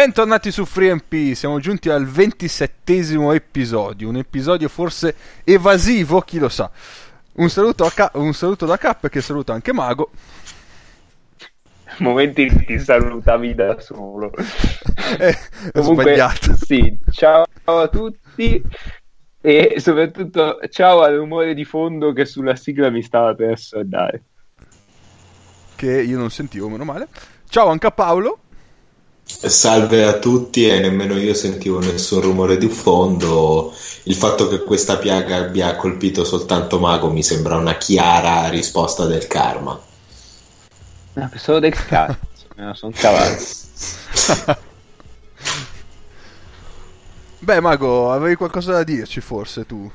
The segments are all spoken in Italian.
Bentornati su FreeMP, siamo giunti al ventisettesimo episodio, un episodio forse evasivo, chi lo sa. Un saluto, a K- un saluto da Cap che saluta anche Mago. Momenti in cui ti salutavi da solo. Eh, ho Comunque, sbagliato. Sì, ciao a tutti e soprattutto ciao al rumore di fondo che sulla sigla mi stava per assordare. Che io non sentivo, meno male. Ciao anche a Paolo. Salve a tutti e nemmeno io sentivo nessun rumore di fondo. Il fatto che questa piaga abbia colpito soltanto Mago mi sembra una chiara risposta del karma. No, pensavo del cazzo, me la sono cavato. Beh, Mago, avevi qualcosa da dirci forse tu?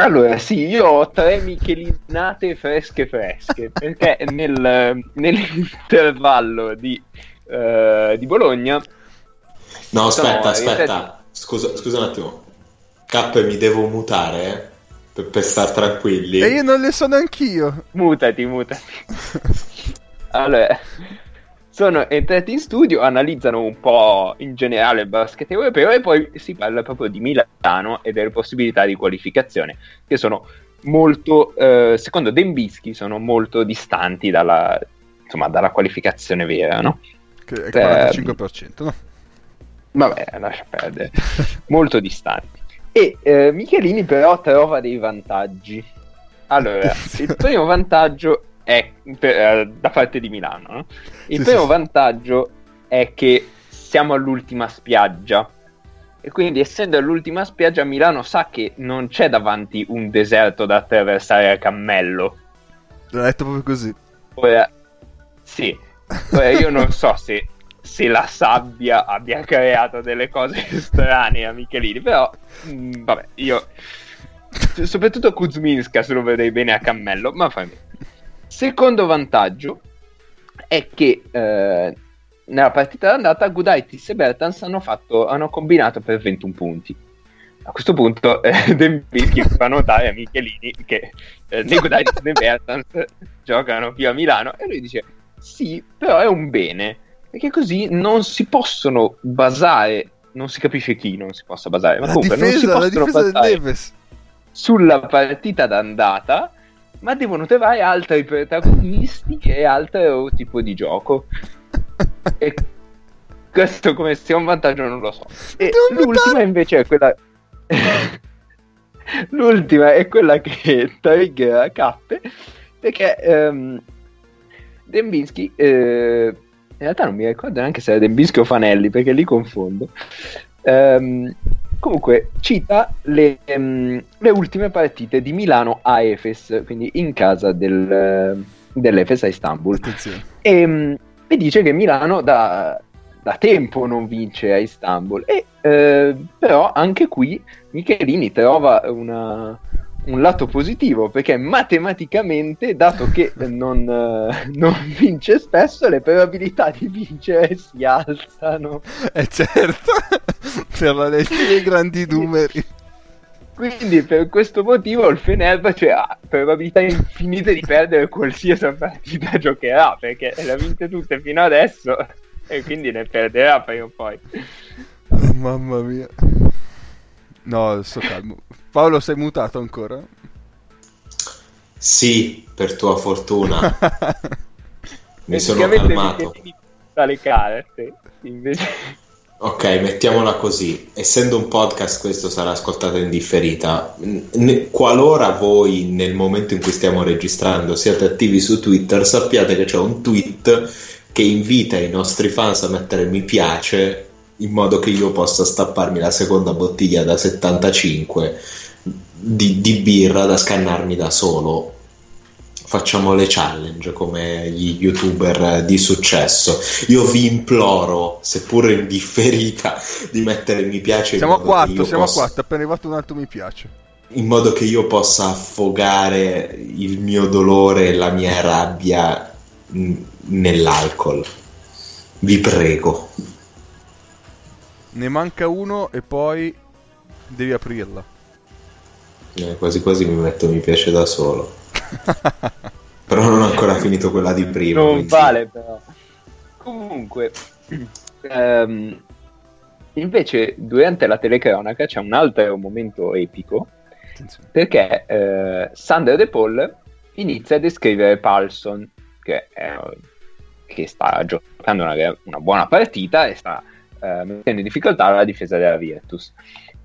Allora, sì, io ho tre michelinate fresche fresche, perché nel, nell'intervallo di, eh, di Bologna No, Sono aspetta, in aspetta. Scusa, scusa un attimo. K, mi devo mutare eh? per, per star tranquilli. E io non le so neanch'io. Mutati, mutati. Allora, sono entrati in studio, analizzano un po' in generale il basket europeo e poi si parla proprio di Milano e delle possibilità di qualificazione, che sono molto, eh, secondo Dembischi, sono molto distanti dalla, insomma, dalla qualificazione vera, no? Che è il 45%, no? Vabbè, lascia perdere. molto distanti. E eh, Michelini però trova dei vantaggi. Allora, il primo vantaggio è per- eh, da parte di Milano. no? Il Sì, primo sì, vantaggio è che siamo all'ultima spiaggia. E quindi, essendo all'ultima spiaggia, Milano sa che non c'è davanti un deserto da attraversare a cammello. L'ho detto proprio così. Ora, sì, io non so se, se la sabbia abbia creato delle cose strane a Michelini, però mh, vabbè, io soprattutto Kuzminska se lo vedrei bene a cammello, ma fa niente. Secondo vantaggio è che eh, nella partita d'andata Gudaitis e Bertans hanno, fatto, hanno combinato per 21 punti. A questo punto eh, Dembicki fa notare a Michelini che eh, né Gudaitis né Bertans giocano più a Milano e lui dice sì, però è un bene, perché così non si possono basare, non si capisce chi non si possa basare, ma La comunque non si difesa, possono difesa basare sulla partita d'andata, ma devono trovare altri protagonisti e altro tipo di gioco. E questo come sia un vantaggio non lo so. E l'ultima invece è quella... l'ultima è quella che triggera Cappe, perché ehm, Dembinski... eh, in realtà non mi ricordo neanche se era Dembinski o Fanelli, perché li confondo. Ehm, comunque cita le, ehm, le ultime partite di Milano a Efes, quindi in casa del, dell'Efes a Istanbul. E, mm, e dice che Milano da, da tempo non vince a Istanbul. E, eh, però anche qui Michelini trova una- un lato positivo perché matematicamente, dato che non, eh, non vince spesso, le probabilità di vincere si alzano. Eh certo, per la legge dei grandi numeri. Quindi per questo motivo il Fenerbahce ha probabilità infinite di perdere qualsiasi partita giocherà perché le ha vinte tutte fino adesso e quindi ne perderà prima o poi. Mamma mia. No, sto calmo. Paolo, sei mutato ancora? Sì, per tua fortuna. Mi sono calmato. Le carte invece Ok, mettiamola così. Essendo un podcast, questo sarà ascoltato in differita. N- qualora voi, nel momento in cui stiamo registrando, siate attivi su Twitter, sappiate che c'è un tweet che invita i nostri fans a mettere mi piace in modo che io possa stapparmi la seconda bottiglia da 75 di, di birra da scannarmi da solo. Facciamo le challenge come gli youtuber di successo. Io vi imploro, seppur in differita, di mettere mi piace Siamo a modo che 4, io siamo a possa- 4. Appena arrivato un altro mi piace. in modo che io possa affogare il mio dolore e la mia rabbia nell'alcol. Vi prego. Ne manca uno e poi devi aprirla. Eh, quasi quasi mi metto mi piace da solo. Però non ho ancora finito quella di prima. non quindi- vale però comunque ehm, invece durante la telecronaca c'è un altro momento epico Attenzione. perché eh, Sander De Paul inizia a descrivere Paulson che, è- che sta giocando una, una buona partita e sta eh, mettendo in difficoltà la difesa della Virtus.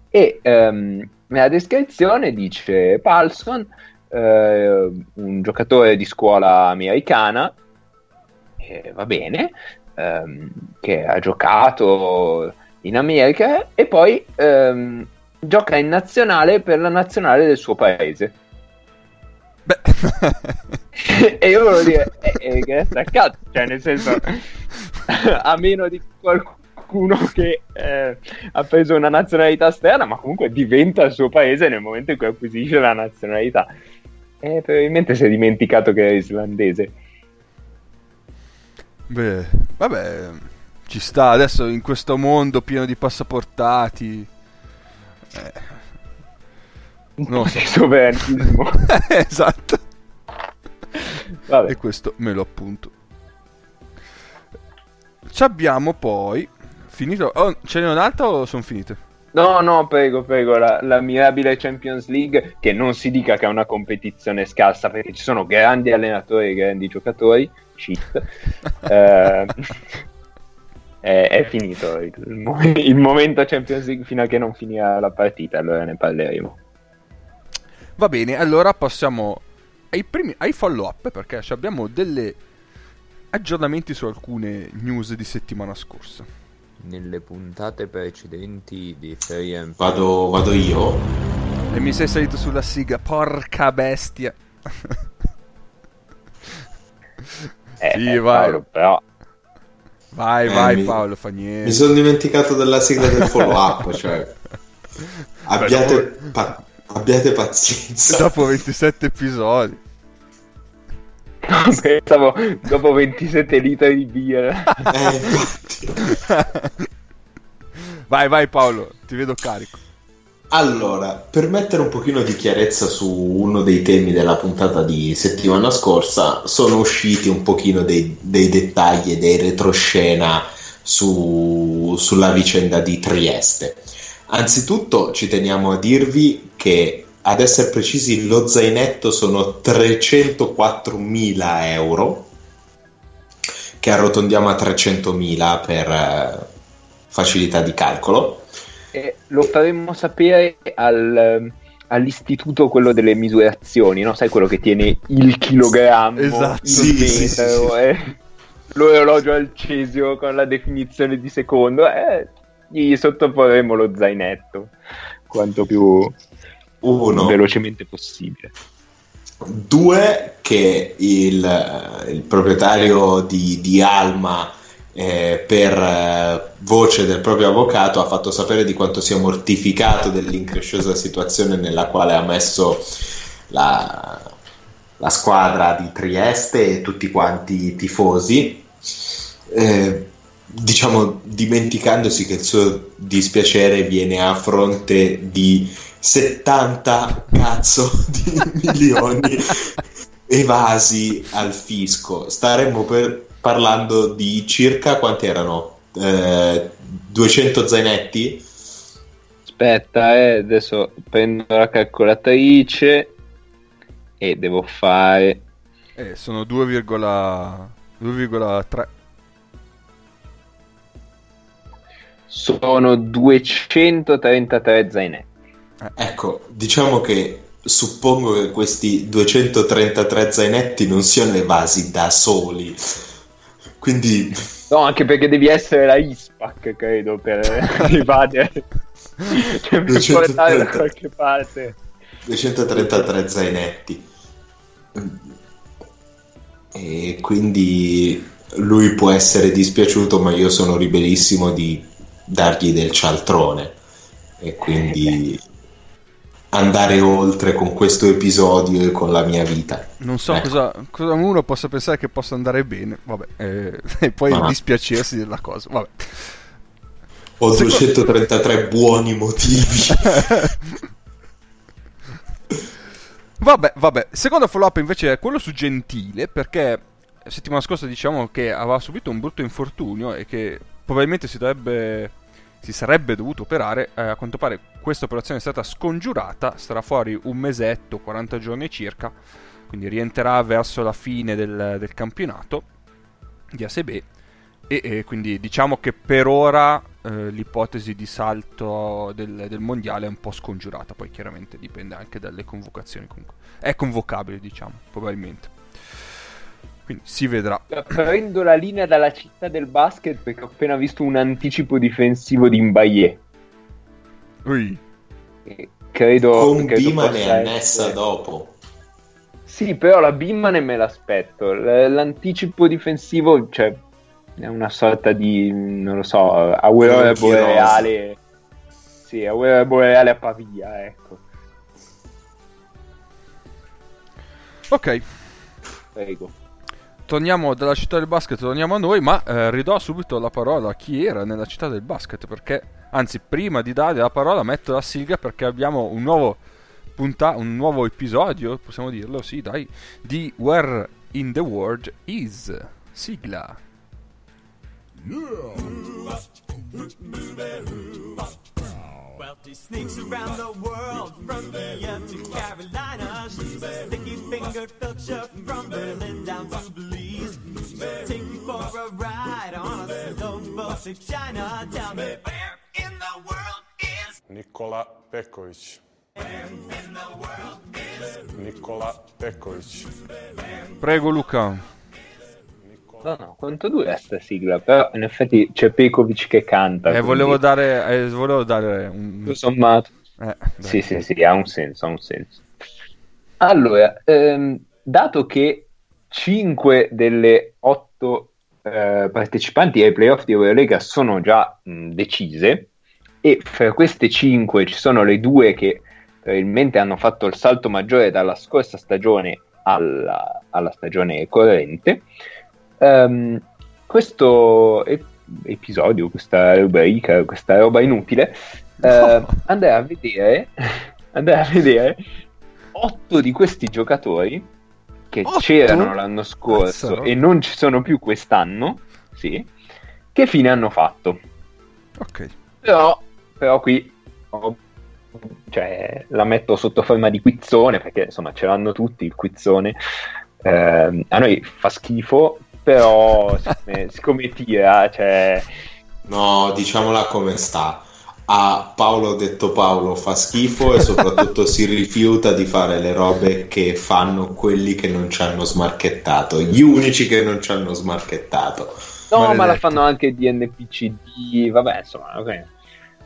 E ehm, nella descrizione dice Paulson eh, un giocatore di scuola americana eh, va bene ehm, che ha giocato in America e poi ehm, gioca in nazionale per la nazionale del suo paese. Beh, e io volevo dire, eh, eh, che sta a cazzo, cioè nel senso, a meno di qualcuno che eh, ha preso una nazionalità esterna, ma comunque diventa il suo paese nel momento in cui acquisisce la nazionalità. E probabilmente si è dimenticato che è islandese. beh, vabbè, ci sta adesso in questo mondo pieno di passaportati. Eh, Non so. di sovranismo. esatto. Vabbè. E questo me lo appunto. Ci abbiamo poi finito. Oh, ce n'è un'altra o sono finite? No, no, prego, prego, la, la mirabile Champions League, che non si dica che è una competizione scarsa, perché ci sono grandi allenatori e grandi giocatori, shit, eh, è, è finito il, il momento Champions League fino a che non finirà la partita, allora ne parleremo. Va bene, allora passiamo ai, primi, ai follow up perché abbiamo delle aggiornamenti su alcune news di settimana scorsa. Nelle puntate precedenti di Free and Vado, vado io. E mi sei salito sulla siga, porca bestia. Eh, Sì, eh, vai. Paolo, però, Vai, Eh, vai mi- Paolo, fa Mi niente. sono dimenticato della sigla del follow up, cioè. Abbiate, dopo- pa- abbiate pazienza. Dopo 27 episodi. pensavo dopo 27 litri di birra. Eh, vai, vai Paolo, ti vedo carico. Allora, per mettere un pochino di chiarezza su uno dei temi della puntata di settimana scorsa, sono usciti un pochino dei, dei dettagli e dei retroscena su- sulla vicenda di Trieste. Anzitutto ci teniamo a dirvi che, ad essere precisi, lo zainetto sono 304.000 euro, che arrotondiamo a 300.000 per eh, facilità di calcolo. E lo faremmo sapere al, all'istituto quello delle misurazioni, no? Sai quello che tiene il chilogrammo, Esatto. il sì, metro, sì. eh, l'orologio al cesio con la definizione di secondo. Eh, gli sottoporremo lo zainetto quanto più Uno. velocemente possibile. Due, che il, il proprietario di, di Alma, eh, per eh, voce del proprio avvocato, ha fatto sapere di quanto sia mortificato dell'incresciosa situazione nella quale ha messo la, la squadra di Trieste e tutti quanti i tifosi. Eh, diciamo dimenticandosi che il suo dispiacere viene a fronte di 70 cazzo di milioni evasi al fisco. Staremmo per- parlando di circa quanti erano? Eh, 200 zainetti? Aspetta, eh, adesso prendo la calcolatrice e devo fare Eh, sono 2,3. 2,3. sono 233 zainetti. Ecco, diciamo che suppongo che questi 233 zainetti non siano evasi da soli. Quindi No, anche perché devi essere la ISPAC, credo, per evadere. cioè, per 230. portare da qualche parte. 233 zainetti. E quindi lui può essere dispiaciuto, ma io sono ribellissimo di dargli del cialtrone. E quindi andare oltre con questo episodio e con la mia vita. Non so Ecco. cosa, cosa uno possa pensare che possa andare bene. Vabbè, eh, e poi Ah. dispiacersi della cosa. Vabbè. Ho Secondo- 233 buoni motivi. Vabbè, vabbè. Secondo follow up invece è quello su Gentile, perché settimana scorsa diciamo che aveva subito un brutto infortunio e che probabilmente si dovrebbe si sarebbe dovuto operare, eh, a quanto pare questa operazione è stata scongiurata, starà fuori un mesetto, 40 giorni circa, quindi rientrerà verso la fine del, del campionato di ASB e, e, quindi diciamo che per ora eh, l'ipotesi di salto del, del, mondiale è un po' scongiurata, poi chiaramente dipende anche dalle convocazioni comunque. È convocabile diciamo, probabilmente. Quindi si vedrà. Prendo la linea dalla città del basket perché ho appena visto un anticipo difensivo di Mbaye. Ui. Credo, Con credo Biman è annessa essere... dopo. Sì, però la Biman me l'aspetto. L- l'anticipo difensivo, cioè, è una sorta di, non lo so, aurora boreale. Sì, aurora boreale a Pavia, ecco. Ok. Prego torniamo dalla città del basket, torniamo a noi, ma eh, ridò subito la parola a chi era nella città del basket, perché, anzi, prima di dare la parola metto la sigla perché abbiamo un nuovo, punta- un nuovo episodio, possiamo dirlo, sì, dai, di Where in the World Is. Sigla. Wealthy sneaks around the world from India to Carolina. She's a sticky fingered filcher from Berlin down to Belize. She'll take you for a ride on a slow boat to China. Tell me where in the world is Nikola Pekovic. Nikola Pekovic. Prego Luca. No, no, quanto dura sta sigla? Però in effetti c'è Pekovic che canta. Eh, volevo dare, eh, volevo dare un... Tutto sommato. Eh, sì, sì, sì, ha un senso, ha un senso. Allora, ehm, dato che 5 delle 8 eh, partecipanti ai playoff di Eurolega sono già mh, decise e fra queste 5 ci sono le due che probabilmente hanno fatto il salto maggiore dalla scorsa stagione alla, alla stagione corrente, Um, questo ep- episodio, questa rubrica, questa roba inutile, uh, andare a vedere, andare a vedere otto di questi giocatori che Otto? c'erano l'anno scorso Cazzo. e non ci sono più quest'anno, sì, che fine hanno fatto. Ok. Però, però qui ho- cioè, la metto sotto forma di quizzone perché insomma ce l'hanno tutti il quizzone. Ehm, a noi fa schifo, però siccome, siccome tira, cioè, No, diciamola come sta. A Paolo detto Paolo fa schifo e soprattutto si rifiuta di fare le robe che fanno quelli che non ci hanno smarchettato, gli unici che non ci hanno smarchettato. no, ma la Maledetto. fanno anche di NPCD, vabbè, insomma, ok.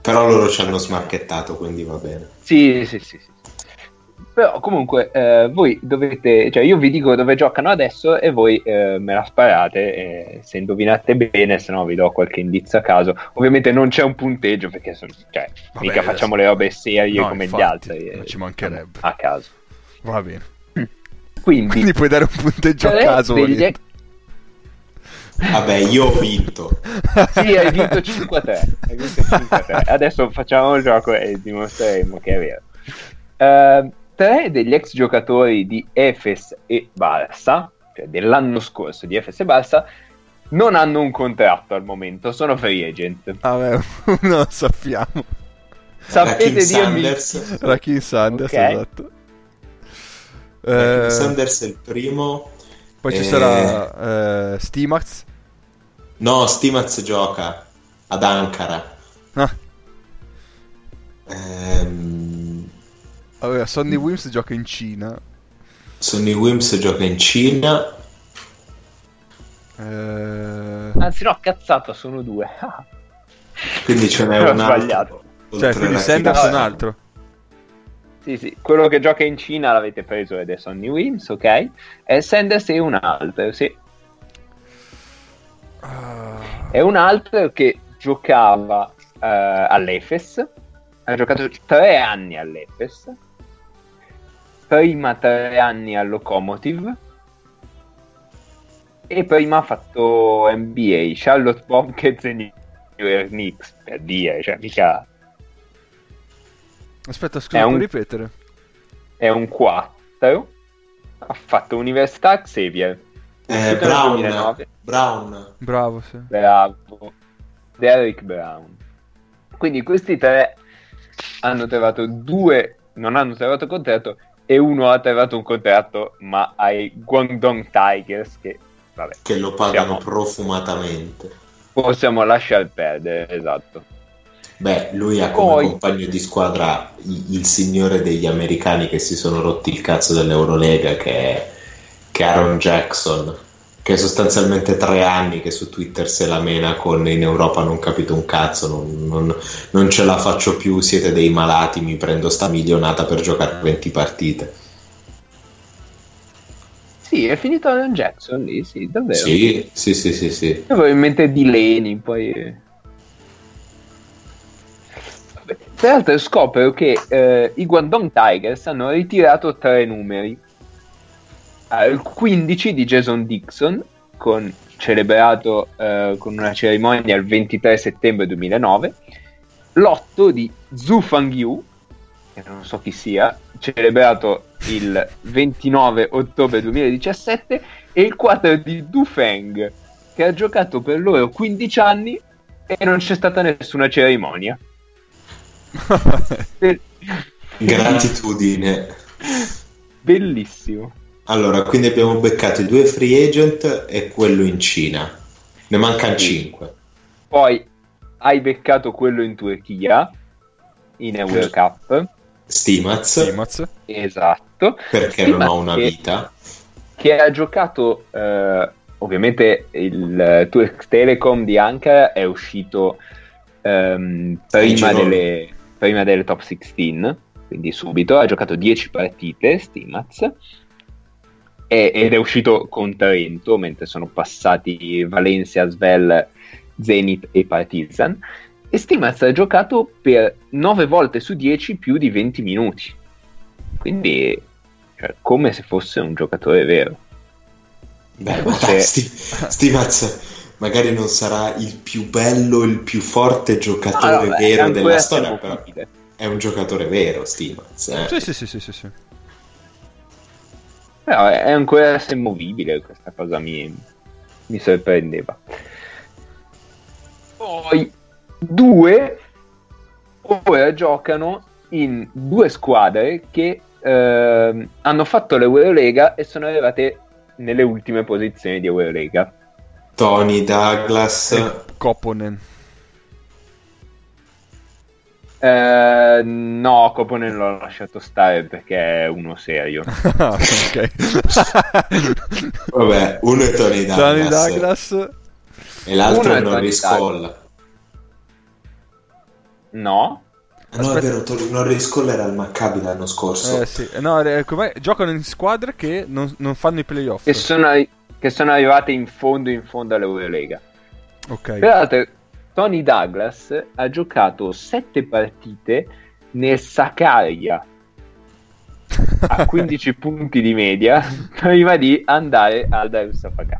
Però loro ci hanno smarchettato, quindi va bene. Sì, sì, sì, sì. Però comunque eh, voi dovete, cioè io vi dico dove giocano adesso e voi eh, me la sparate e se indovinate bene, se no vi do qualche indizio a caso. Ovviamente non c'è un punteggio perché sono- cioè, Vabbè, mica facciamo le robe serie No, come infatti, gli altri. eh, ci mancherebbe. A caso. Va bene. Quindi, Quindi puoi dare un punteggio a caso. degli. Vabbè, io ho vinto. Sì, hai vinto 5-3. Hai vinto 5-3. Adesso facciamo il gioco e dimostreremo che è vero. Eh, tre degli ex giocatori di Efes e Barça, cioè dell'anno scorso di Efes e Barça, non hanno un contratto al momento, sono free agent. Vabbè, non lo sappiamo. Sapete Rakim dirmi Sanders. Rakim Sanders, Ok. esatto. Rakim Eh, Sanders è il primo. poi ci eh, sarà eh, Stimax. No, Stimaz gioca ad Ankara. Ah, Ehm, vabbè, Sonny Wims gioca in Cina. Sonny Wims gioca in Cina. Eh, Anzi no, cazzata, sono due. Quindi ce n'è un altro. cioè, quindi a Sanders è Rakim. un altro. Sì, sì, quello che gioca in Cina l'avete preso ed è Sonny Wims, ok? E Sanders è un altro, sì. Ah, È un altro che giocava eh, all'Efes, ha giocato tre anni all'Efes, prima tre anni al Locomotive e prima ha fatto NBA, Charlotte Bobcats e New York Knicks, per dire, cioè mica Aspetta, scusa, È un- ripetere? è un 4, ha fatto Università Xavier, Eh, Brown. 2009. Brown. Bravo, sì. bravo. Derrick Brown. Quindi questi tre hanno trovato due, non hanno trovato contratto e uno ha trovato un contratto ma ai Guangdong Tigers che vabbè, Che lo pagano possiamo, profumatamente. possiamo lasciar perdere, esatto. Beh, lui ha come Poi- compagno di squadra i- il, signore degli americani che si sono rotti il cazzo dell'Eurolega, che è Aaron Jackson, che è sostanzialmente tre anni che su Twitter se la mena con in Europa non capito un cazzo, non, non- non ce la faccio più, siete dei malati, mi prendo sta milionata per giocare 20 partite. Sì, è finito Aaron Jackson lì, sì, davvero. Sì, sì, sì, sì, sì. Io avevo in mente di Leni, poi... Vabbè, Tra l'altro scopro che eh, i Guangdong Tigers hanno ritirato tre numeri. Il 15 di Jason Dixon, con- celebrato eh, con una cerimonia il 23 settembre 2009, l'8 di Zhu Fangyu, che non so chi sia, celebrato il 29 ottobre 2017, e il 4 di Du Feng, che ha giocato per loro 15 anni e non c'è stata nessuna cerimonia. Gratitudine. Bellissimo. Allora, quindi abbiamo beccato i due free agent e quello in Cina. Ne mancano Sì. 5. Poi hai beccato quello in Turchia, in Eurocup, Stimaz, Simaz. esatto, perché Sì, non ho una che- vita. che ha giocato eh, ovviamente il Turk Telecom di Ankara è uscito ehm, prima, delle, prima delle top 16 quindi subito ha giocato 10 partite Stimaz e- ed è uscito con Trento mentre sono passati Valencia, Svel, Zenit e Partizan e Stimaz ha giocato per 9 volte su 10 più di 20 minuti quindi cioè, come se fosse un giocatore vero Beh, ma dai, Sti- Stimaz magari non sarà il più bello, il più forte giocatore Ah, no, è vero della storia, però è un giocatore vero, Stimaz. eh. Sì, sì, sì, sì, sì, sì. Però è ancora semovibile questa cosa mi, mi sorprendeva. Poi due ora giocano in due squadre che ehm, hanno fatto l'Eurolega e sono arrivate nelle ultime posizioni di Eurolega. Tony Douglas, Koponen. Eh, no, Coponen l'ho lasciato stare perché è uno serio. Ok. vabbè, uno è Tony Douglas, Johnny Douglas. e l'altro Uno è Tony Norris Douglas. Cole. No? Ah, no, è vero, Norris Cole era al Maccabi l'anno scorso. Eh, sì. No, com'è? giocano in squadre che non, non fanno i playoff. Che sono, che sono arrivate in fondo in fondo all'Eurolega. Ok. Peraltro, Tony Douglas ha giocato sette partite nel Sakarya a 15 punti di media prima di andare al Darussafaka.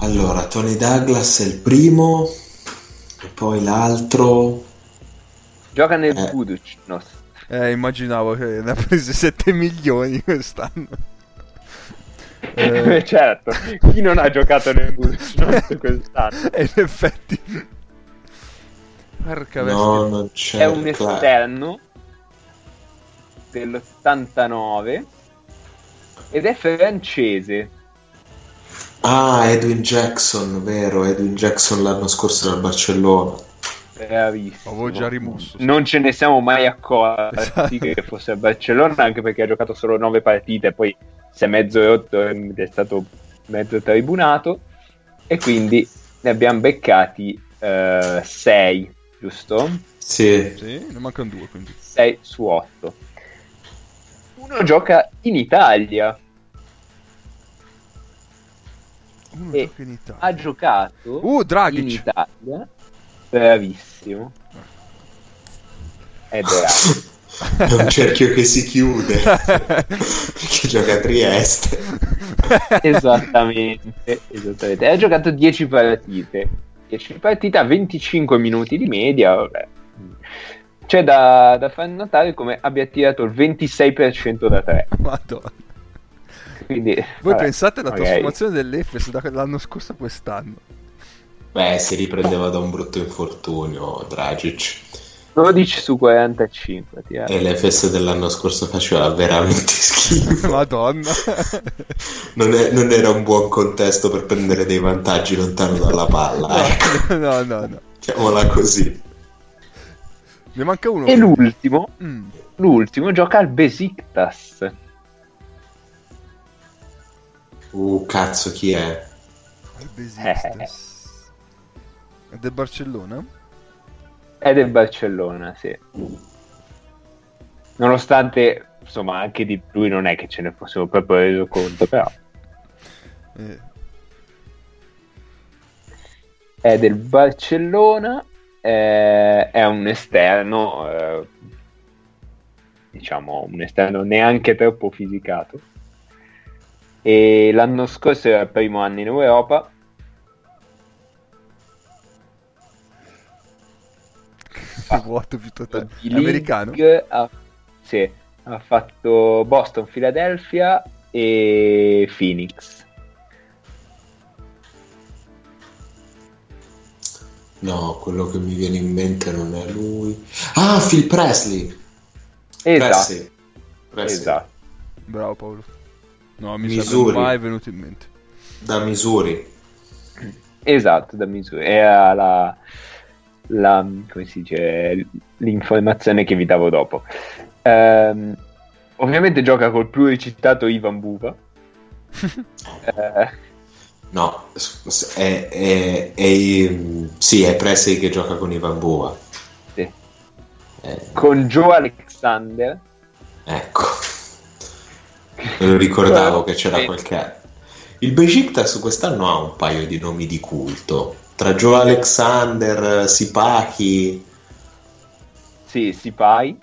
Allora, Tony Douglas è il primo, e poi l'altro... Gioca nel Eh. Buducnos. Eh, immaginavo che ne ha presi 7 milioni quest'anno. Eh, certo, chi non ha giocato nel Buducnos quest'anno? e in effetti... Porca No, non c'è... È un Cla- esterno dell'89 ed è francese. Ah, Edwin Jackson, vero, Edwin Jackson l'anno scorso dal Barcellona. Bravissimo. Avevo già rimosso. Non ce ne siamo mai accorti Esatto. che fosse a Barcellona, anche perché ha giocato solo nove partite, poi si è mezzo rotto ed è stato mezzo tribunato. E quindi ne abbiamo beccati eh, sei, giusto? Sì, Sì, ne mancano due quindi. 6 su 8. Uno gioca in Italia. Uno E gioca in Italia. Ha giocato Uh, Dragic. in Italia. Bravissimo. Ed è è un cerchio che si chiude. che gioca a Trieste. esattamente, esattamente. Ha giocato 10 partite. 10 partite a 25 minuti di media. Vabbè. C'è da, da far notare come abbia tirato il 26% da 3. Madonna. Quindi, Voi vabbè, pensate alla trasformazione dell'Efes dall'anno scorso a quest'anno? Beh, si riprendeva da un brutto infortunio Dragic. 12 su 45, ti E l'FS dell'anno scorso faceva veramente schifo. Madonna. Non, è- non era un buon contesto per prendere dei vantaggi lontano dalla palla. Ecco, no, no, no. mettiamola così. Ne manca uno. E l'ultimo, Mm. l'ultimo gioca al Besiktas. Uh, cazzo, chi è? Il Besiktas. È del Barcellona? È del Barcellona, sì. Nonostante, insomma, anche di lui non è che ce ne fossimo proprio reso conto, però Eh, è del Barcellona, eh, è un esterno, eh, diciamo un esterno neanche troppo fisicato. E l'anno scorso era il primo anno in Europa, che vuoto più totale. È americano? Ha, sì, ha fatto Boston, Philadelphia e Phoenix. No, quello che mi viene in mente non è lui. Ah, Phil Presley. Esatto, Presley. Presley. esatto. Bravo Paolo. No, mi Missouri. sarebbe mai venuto in mente. Da Missouri. Esatto, da misura. Era la, la- come si dice, l'informazione che vi davo dopo. Ehm, ovviamente gioca col pluricitato Ivan Buva. Eh, No, è, è- è- sì, è Presley che gioca con Ivan Bua. sì. Eh, Con Joe Alexander. ecco. Me lo ricordavo che c'era qualche... Il Besiktas quest'anno ha un paio di nomi di culto. Tra Joe Alexander, Sipaki... Sì, Sipai.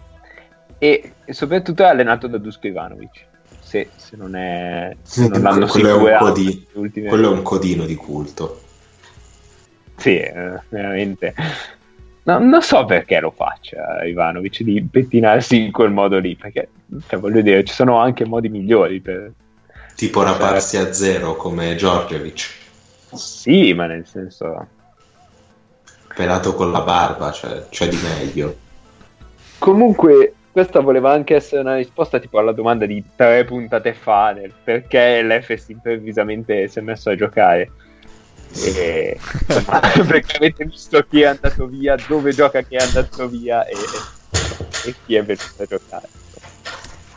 E, e soprattutto è allenato da Dusko Ivanovic. Se, se non è... Se non l'hanno quello, è un sicurato codi- nelle ultime- quello è un codino di culto. Sì, eh, veramente. No, non so perché lo faccia Ivanovic di pettinarsi in quel modo lì, perché cioè, voglio dire, ci sono anche modi migliori per... Tipo raparsi a zero come Giorgevic. Sì, ma nel senso... Pelato con la barba, cioè c'è di meglio. Comunque, questa voleva anche essere una risposta tipo alla domanda di tre puntate fa, del perché l'FS improvvisamente si è messo a giocare. E, insomma, perché avete visto chi è andato via, dove gioca chi è andato via e, e chi è venuto a giocare.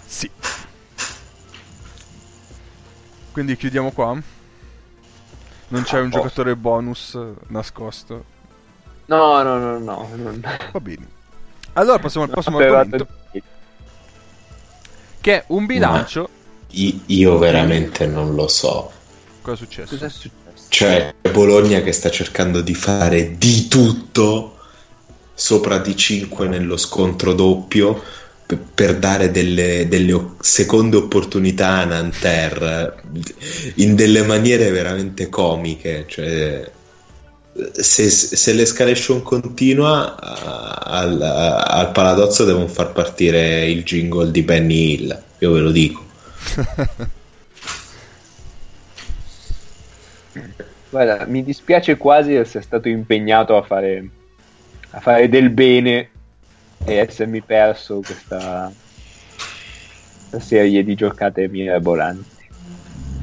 Sì. Quindi chiudiamo qua. Non c'è un giocatore bonus nascosto. No, no, no, no. non- Va bene. Allora passiamo al prossimo argomento, che è un bilancio. I- io veramente non lo so. Cosa è successo? Cos'è successo? Cioè, Bologna che sta cercando di fare di tutto sopra di 5 nello scontro doppio per dare delle, delle seconde opportunità a Nanterre in delle maniere veramente comiche. Cioè, se, se l'escalation continua al, al Paladozzo devono far partire il jingle di Benny Hill, io ve lo dico. Guarda, mi dispiace quasi essere stato impegnato a fare, a fare del bene e essermi perso questa, questa serie di giocate mirabolanti.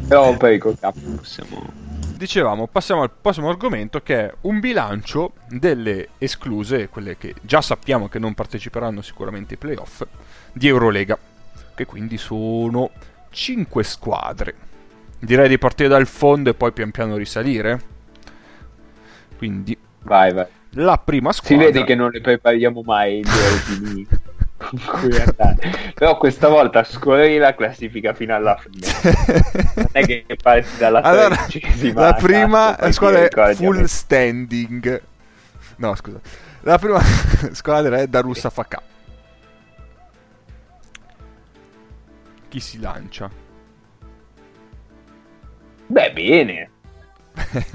Però per il capo possiamo... Dicevamo, passiamo al prossimo argomento che è un bilancio delle escluse, quelle che già sappiamo che non parteciperanno sicuramente ai playoff, di Eurolega, che quindi sono 5 squadre. Direi di partire dal fondo e poi pian piano risalire. Quindi Vai, vai. La prima Si squadra... vede che non le prepariamo mai gli ordini con cui andare. Però questa volta scorri la classifica fino alla fine. Non è che parti dalla allora, la cazzo, prima poi squadra è full standing. No, scusa. La prima squadra è Darussa Fakà. Chi si lancia? Beh, bene.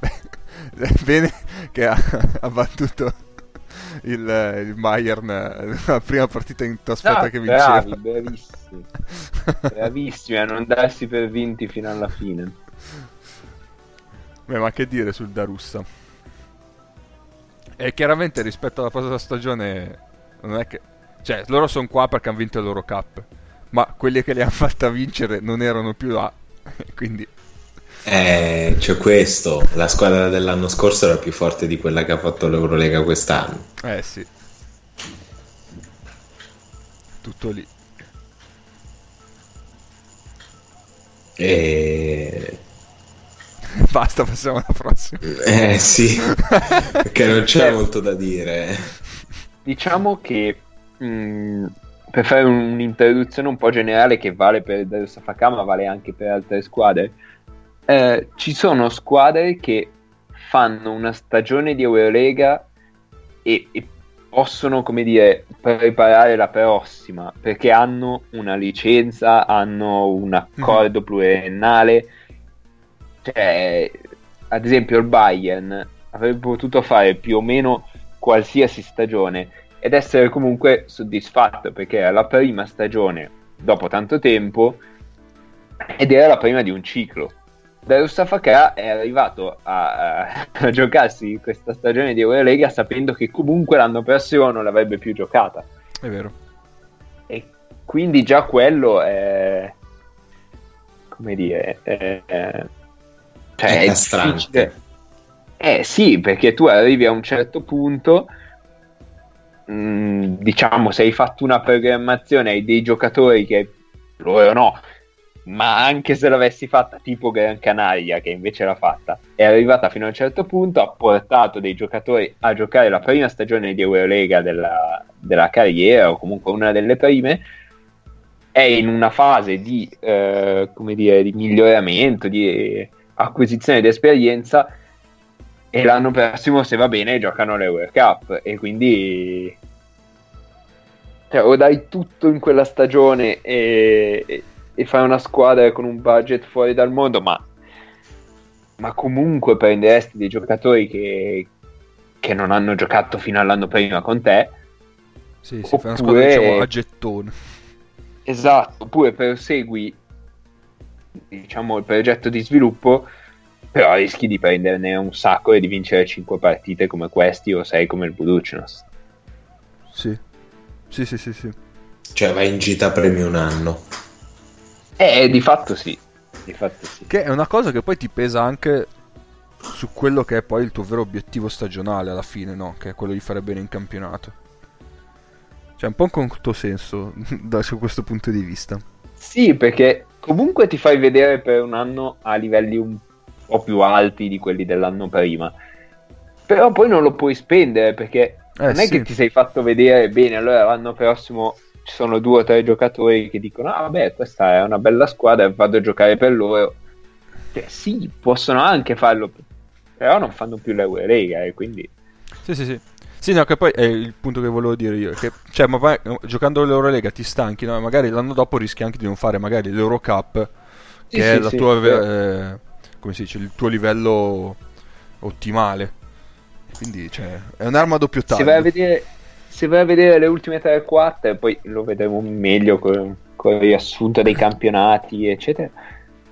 Beh, Bene che ha, ha battuto il, il Bayern la prima partita in trasferta Ah, che vinceva. bravi, bravissimi. Bravissimi a non darsi per vinti fino alla fine. Beh, ma che dire sul Darussa? E chiaramente rispetto alla prossima stagione non è che... Cioè, loro sono qua perché hanno vinto il loro cup, ma quelli che li hanno fatta vincere non erano più là, quindi... Eh, c'è questo. La squadra dell'anno scorso era più forte di quella che ha fatto l'Eurolega quest'anno. Eh sì. Tutto lì. E... Basta, passiamo alla prossima. Eh sì, perché non c'è molto da dire. Diciamo che mh, per fare un'introduzione un po' generale che vale per Safaka ma vale anche per altre squadre, eh, ci sono squadre che fanno una stagione di Eurolega e, e possono, come dire, preparare la prossima perché hanno una licenza, hanno un accordo Mhm. pluriennale. Cioè, ad esempio, il Bayern avrebbe potuto fare più o meno qualsiasi stagione ed essere comunque soddisfatto perché era la prima stagione dopo tanto tempo ed era la prima di un ciclo. Darusafaka è arrivato a, a giocarsi questa stagione di Eurolega sapendo che comunque l'anno prossimo non l'avrebbe più giocata È vero. e quindi già quello è come dire è, è- cioè, È è difficile. eh sì perché tu arrivi a un certo punto mh, diciamo se hai fatto una programmazione hai dei giocatori che loro no ma anche se l'avessi fatta tipo Gran Canaria che invece l'ha fatta è arrivata fino a un certo punto ha portato dei giocatori a giocare la prima stagione di Eurolega della, della carriera o comunque una delle prime è in una fase di, eh, dire, di miglioramento di acquisizione di esperienza e l'anno prossimo se va bene giocano l'Euro Cup e quindi cioè, o dai tutto in quella stagione e, e, fai una squadra con un budget fuori dal mondo, ma, ma comunque prenderesti dei giocatori che, che non hanno giocato fino all'anno prima con te. Sì, sì, fai una Oppure- squadra diciamo a gettone. Esatto, oppure persegui diciamo il progetto di sviluppo, però rischi di prenderne un sacco e di vincere 5 partite come questi o 6 come il Buducnos. Sì. Sì, sì, sì, sì. Cioè vai in gita premi un anno. Eh, di fatto sì. Di fatto sì. Che è una cosa che poi ti pesa anche su quello che è poi il tuo vero obiettivo stagionale alla fine, no? Che è quello di fare bene in campionato. Cioè, un po' un controsenso da su questo punto di vista. Sì, perché comunque ti fai vedere per un anno a livelli un po' più alti di quelli dell'anno prima. Però poi non lo puoi spendere perché Eh, non è sì. che ti sei fatto vedere bene, allora l'anno prossimo ci sono due o tre giocatori che dicono ah vabbè questa è una bella squadra vado a giocare per loro Cioè, sì possono anche farlo però non fanno più l'Eurolega e quindi Sì, sì, sì. Sì, no, che poi è il punto che volevo dire io. Che, cioè, ma eh, giocando l'Eurolega ti stanchi, no? Magari l'anno dopo rischi anche di non fare magari l'Eurocup, che Sì, è sì, la sì, tua, vero. eh, come si dice, il tuo livello ottimale. Quindi, cioè, è un'arma a doppio taglio. se vai, a vedere, se vai a vedere le ultime 3-4 poi lo vedremo meglio con, il riassunto dei campionati eccetera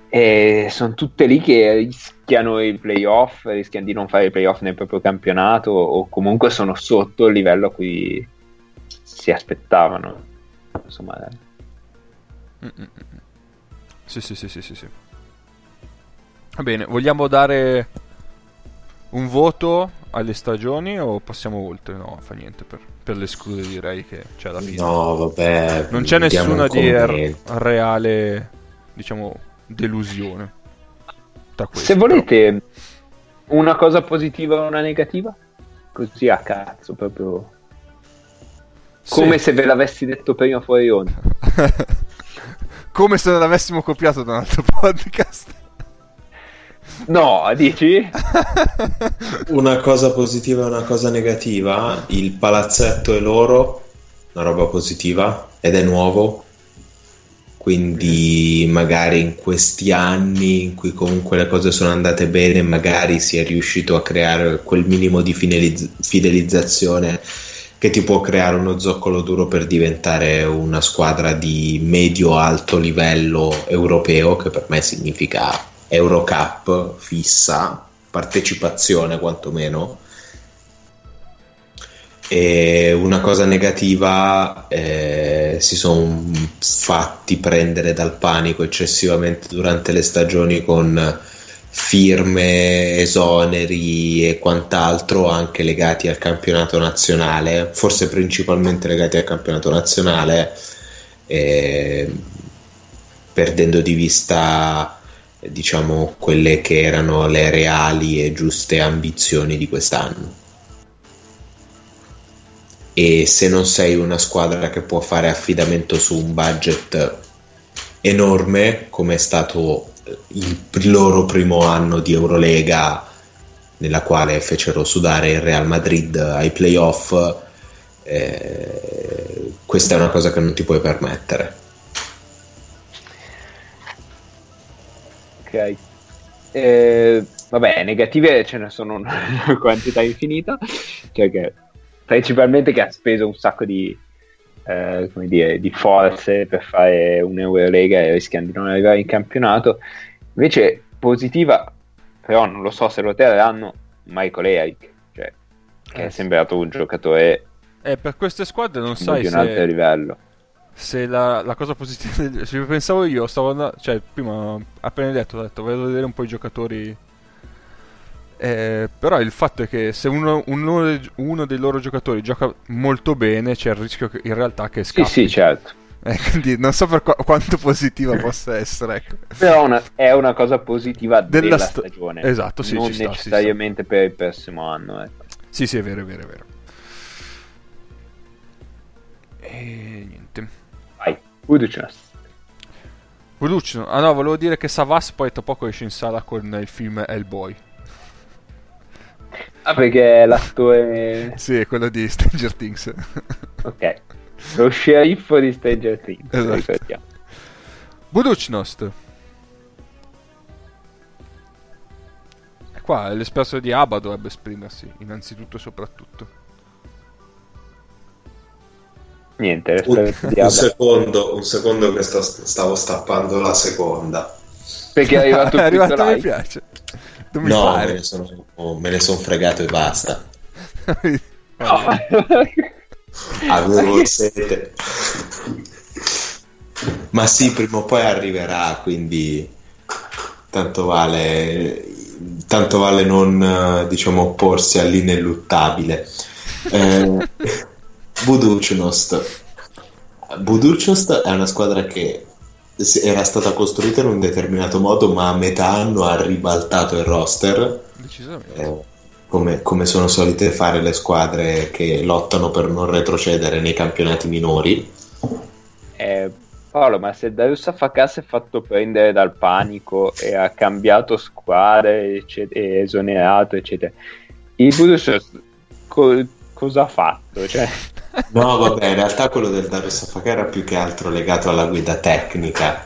e sono tutte lì che rischiano i playoff rischiano di non fare i playoff nel proprio campionato o comunque sono sotto il livello a cui si aspettavano insomma Mm, mm, mm, sì, sì, sì, sì, sì. Va bene, vogliamo dare un voto alle stagioni o passiamo oltre? No, fa niente per, per l'esclude direi che c'è alla fine. No, vabbè. Non c'è nessuna un di er- reale, diciamo, delusione. Tra queste, se volete una cosa positiva o una negativa così a cazzo proprio però. come Sì. se ve l'avessi detto prima fuori onda Come se non l'avessimo copiato da un altro podcast. No dici? Una cosa positiva e una cosa negativa. Il palazzetto è loro, una roba positiva ed è nuovo. Quindi magari in questi anni in cui comunque le cose sono andate bene, magari si è riuscito a creare quel minimo di fineliz- fidelizzazione che ti può creare uno zoccolo duro per diventare una squadra di medio-alto livello europeo, che per me significa Eurocup fissa, partecipazione quantomeno. E una cosa negativa, eh, si sono fatti prendere dal panico eccessivamente durante le stagioni con firme, esoneri e quant'altro anche legati al campionato nazionale, forse principalmente legati al campionato nazionale, eh, perdendo di vista diciamo quelle che erano le reali e giuste ambizioni di quest'anno. E se non sei una squadra che può fare affidamento su un budget enorme, come è stato il loro primo anno di Eurolega, nella quale fecero sudare il Real Madrid ai playoff, eh, questa è una cosa che non ti puoi permettere. Ok. Eh, vabbè, negative ce ne sono una quantità infinita, cioè che principalmente che ha speso un sacco di, eh, come dire, di forze per fare un'Eurolega e rischiando di non arrivare in campionato. Invece positiva, però non lo so se lo terranno, Michael Eric, cioè, che è sembrato un giocatore Eh, per queste squadre non sai di un altro se, livello. Se la, la cosa positiva. Se pensavo io, stavo andando. Cioè, prima appena detto, ho detto, voglio vedere un po' i giocatori. Eh, però il fatto è che se uno, uno dei- uno dei loro giocatori gioca molto bene, c'è il rischio che, in realtà che Sì, scappi. sì, certo. Eh, quindi non so per qua- quanto positiva possa essere. Ecco. Però una- è una cosa positiva Della della, sta- stagione. Esatto, sì, non ci sta, ci sta. necessariamente per il prossimo anno. Ecco. Sì, sì, è vero, è vero, è vero. E niente. Uducnas. Production. Ah no, volevo dire che Savas poi tra poco esce in sala con il film Hellboy. Ah, perché è l'attore... Sì, è quello di Stranger Things. Ok. Lo sceriffo di Stranger Things. Esatto. Buducnost. E qua l'espresso di Abba dovrebbe esprimersi, innanzitutto e soprattutto. Niente, Un, un secondo, un secondo che sto- stavo stappando la seconda. Perché è arrivato è arrivato, mi like. piace. Non mi No, me ne, sono, me ne sono fregato e basta. No. Avevo sete. Ma sì, prima o poi arriverà, quindi tanto vale, tanto vale non eh, diciamo opporsi all'ineluttabile. Eh, Buducnost. Buducnost è una squadra che era stata costruita in un determinato modo, ma a metà anno ha ribaltato il roster Decisamente. eh, come, come sono solite fare le squadre che lottano per non retrocedere nei campionati minori. Eh, Paolo, ma se Darius Afaka si è fatto prendere dal panico e ha cambiato squadre e esonerato, eccetera, il Budus co- cosa ha fatto? Cioè, No, vabbè, in realtà quello del Darius Afaka era più che altro legato alla guida tecnica.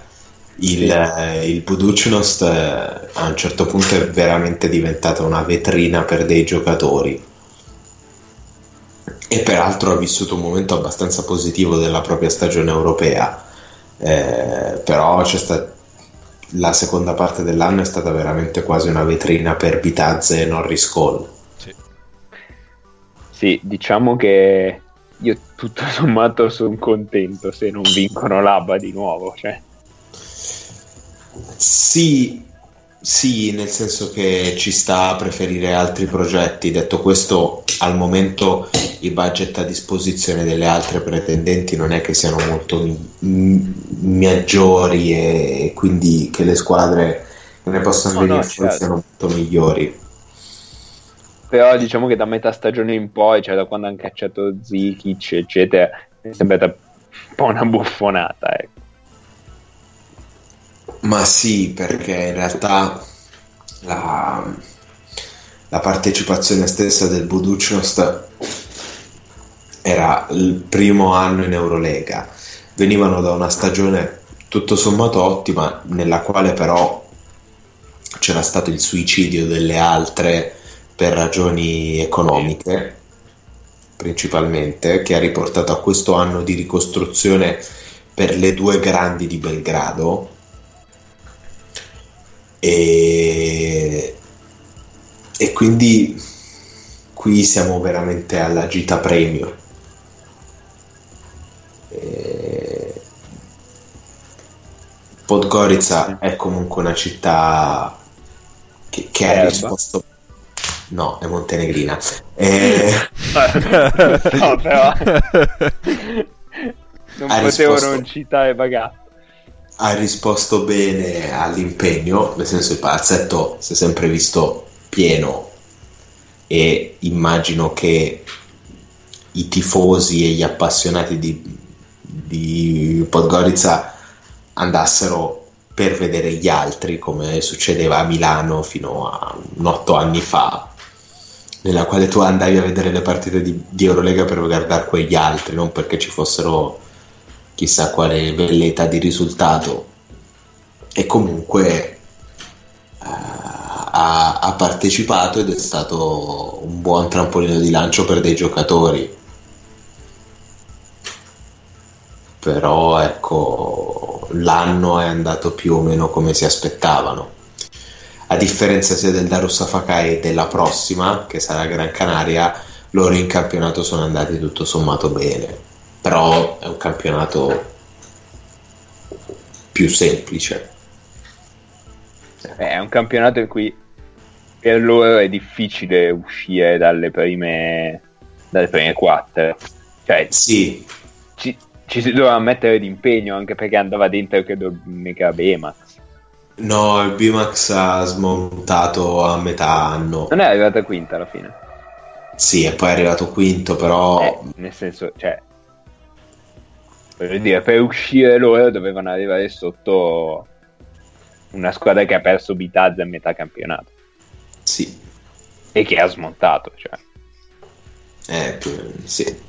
Il, eh, il Buducnost eh, a un certo punto è veramente diventata una vetrina per dei giocatori. E peraltro ha vissuto un momento abbastanza positivo della propria stagione europea. Eh, però c'è sta- la seconda parte dell'anno è stata veramente quasi una vetrina per Bitazze e Norris Cole. Sì. diciamo che io tutto sommato sono contento se non vincono l'ABA di nuovo. Cioè. Sì, sì, nel senso che ci sta a preferire altri progetti. Detto questo, al momento i budget a disposizione delle altre pretendenti non è che siano molto m- maggiori e quindi che le squadre che ne possono No, venire no, fuori certo. siano molto migliori. Però diciamo che da metà stagione in poi, cioè da quando hanno cacciato Zikic, eccetera, mi è sembrata un po' una buffonata. Ecco. Ma sì, perché in realtà la, la partecipazione stessa del Buducnost era il primo anno in Eurolega. Venivano da una stagione tutto sommato ottima, nella quale però c'era stato il suicidio delle altre per ragioni economiche, principalmente, che ha riportato a questo anno di ricostruzione per le due grandi di Belgrado e, e quindi qui siamo veramente alla gita premio. E... Podgorica è comunque una città che, che ha risposto. No, è montenegrina. E... no, però non Ha potevo risposto. non citare Bagatto. ha risposto bene all'impegno, nel senso il palazzetto si è sempre visto pieno e immagino che i tifosi e gli appassionati di, di Podgorica andassero per vedere gli altri come succedeva a Milano fino a un otto anni fa nella quale tu andavi a vedere le partite di, di Eurolega per guardare quegli altri non perché ci fossero chissà quale bellezza di risultato. E comunque eh, ha, ha partecipato ed è stato un buon trampolino di lancio per dei giocatori. Però ecco l'anno è andato più o meno come si aspettavano a differenza sia del Darussafakai e della prossima che sarà Gran Canaria loro in campionato sono andati tutto sommato bene però è un campionato più semplice. È un campionato in cui per loro è difficile uscire dalle prime, dalle prime quattro. Cioè, Sì, ci, ci si doveva mettere d'impegno anche perché andava dentro credo Mega Bemax. No, il Bimax ha smontato a metà anno. Non è arrivata quinta alla fine. Sì, e poi è arrivato quinto, però Eh, nel senso, cioè, voglio dire, per uscire loro dovevano arrivare sotto una squadra che ha perso Bitazza a metà campionato sì, e che ha smontato. Cioè. eh, sì.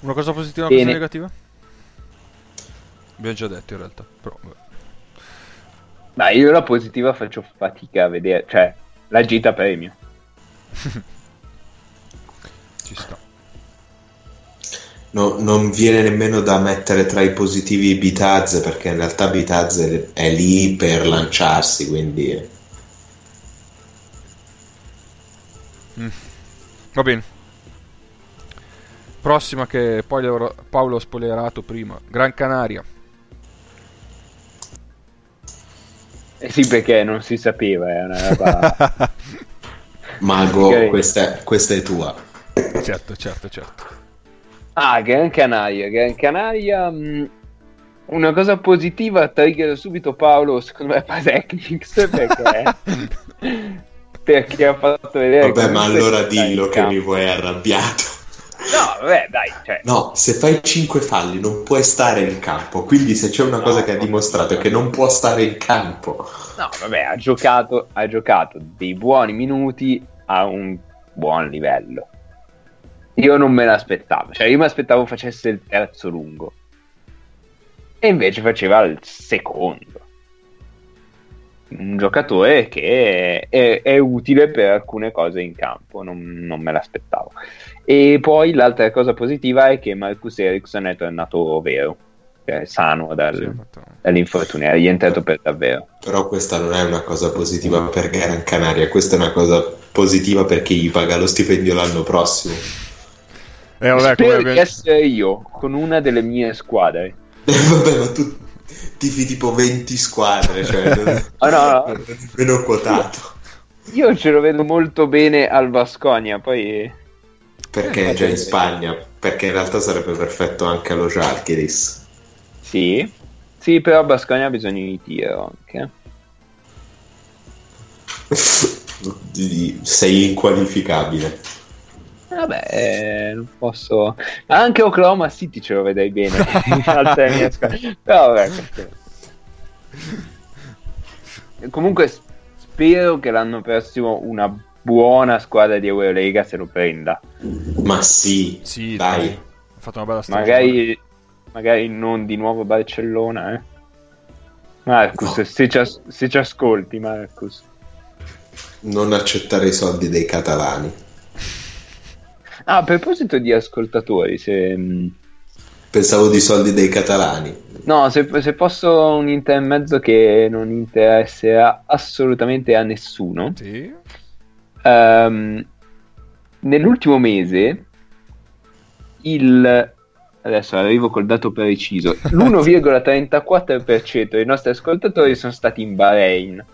Una cosa positiva e una cosa negativa? Abbiamo già detto in realtà, però. Ma io la positiva faccio fatica a vedere, cioè, la gita premio. ci sta. No- non viene nemmeno da mettere tra i positivi Bitazze perché in realtà Bitazze è lì per lanciarsi, quindi Va bene. Prossima che poi Paolo ha spoilerato prima. Gran Canaria. Eh sì, perché non si sapeva, è una roba... Mago, questa, è- questa è tua. certo, certo, certo. ah, Gran Canaria, Gran Canaria... mh, una cosa positiva, trigger subito Paolo, secondo me, fa Technics, perché... perché ha fatto vedere... Vabbè, ma allora dillo che mi vuoi arrabbiato. No, vabbè, dai, cioè... No, se fai 5 falli non puoi stare in campo, quindi se c'è una cosa che ha dimostrato è che non può stare in campo. No, vabbè, ha giocato, ha giocato dei buoni minuti a un buon livello. Io non me l'aspettavo, cioè io mi aspettavo facesse il terzo lungo. E invece faceva il secondo. Un giocatore che è, è utile per alcune cose in campo, non, non me l'aspettavo. E poi l'altra cosa positiva è che Marcus Ericsson è tornato vero, cioè sano dal- Sì, dall'infortunio, è rientrato per davvero. Però questa non è una cosa positiva per Gran Canaria, questa è una cosa positiva per chi gli paga lo stipendio l'anno prossimo. Eh, vabbè, come Spero abbiamo- di essere io con una delle mie squadre. Vabbè, ma tu tifi tipo 20 squadre, cioè non, Ah, no, no. non è quotato. Io ce lo vedo molto bene al Vasconia, poi Perché è già in Spagna, perché in realtà sarebbe perfetto anche allo Žalgiris. sì. Sì, però a Basconia ha bisogno di tiro anche. Sei inqualificabile. Vabbè, eh, non posso. Anche Oklahoma City ce lo vedrei bene. Però vabbè, Comunque spero che l'anno prossimo una buona squadra di Eurolega se lo prenda. Ma sì, Sì, dai. Ha fatto una bella stagione. Magari, magari non di nuovo Barcellona, eh. Marcus, No. se, ci as- se ci ascolti, Marcus. Non accettare i soldi dei catalani. Ah, a proposito di ascoltatori, se, mh, Pensavo di soldi dei catalani. No, se, se posso un intermezzo che non interesserà assolutamente a nessuno. Sì. Ehm, nell'ultimo mese il adesso arrivo col dato preciso l'1,34% dei nostri ascoltatori sono stati in Bahrain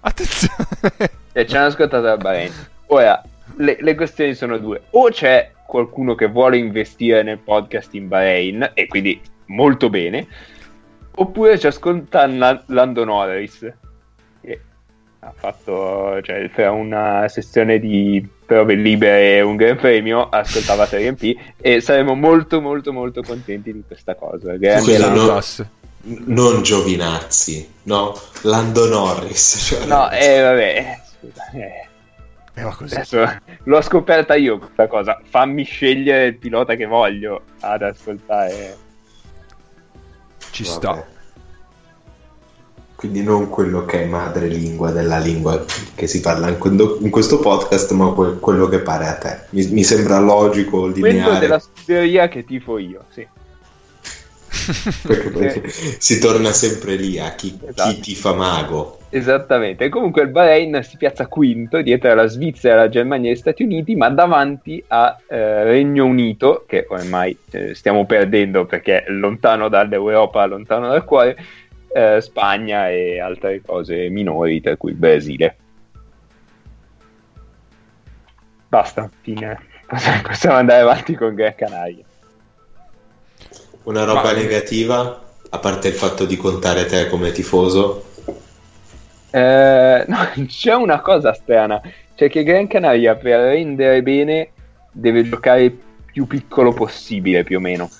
Attenzione. cioè ci hanno ascoltato da Bahrain ora le, le questioni sono due o c'è qualcuno che vuole investire nel podcast in Bahrain e quindi molto bene oppure ci ascolta Lan- Lando Norris che ha fatto cioè fra una sessione di prove libere e un gran premio ascoltava Serie MP e saremo molto molto molto contenti di questa cosa grande Lando. Non Giovinazzi, no, Lando Norris. cioè- no eh vabbè scusa eh. Ma così. Adesso l'ho scoperta io questa cosa. Fammi scegliere il pilota che voglio ad ascoltare. Ci Vabbè. sta. Quindi non quello che è madrelingua della lingua che si parla in, quello- in questo podcast, ma que- quello che pare a te. Mi, mi sembra logico, Quello lineare. della scuderia che tifo io, sì. Perché, perché si torna sempre lì a chi, Esatto. chi ti fa mago. Esattamente. E comunque il Bahrain si piazza quinto dietro alla Svizzera, la Germania e gli Stati Uniti, ma davanti a eh, Regno Unito, che ormai eh, stiamo perdendo perché è lontano dall'Europa, lontano dal cuore, eh, Spagna e altre cose minori, tra cui il Brasile. Basta, fine. Possiamo andare avanti con Gran Canaria. Una roba Ma- negativa, a parte il fatto di contare te come tifoso, Eh, no, c'è una cosa strana, cioè che Gran Canaria per rendere bene deve giocare il più piccolo possibile più o meno.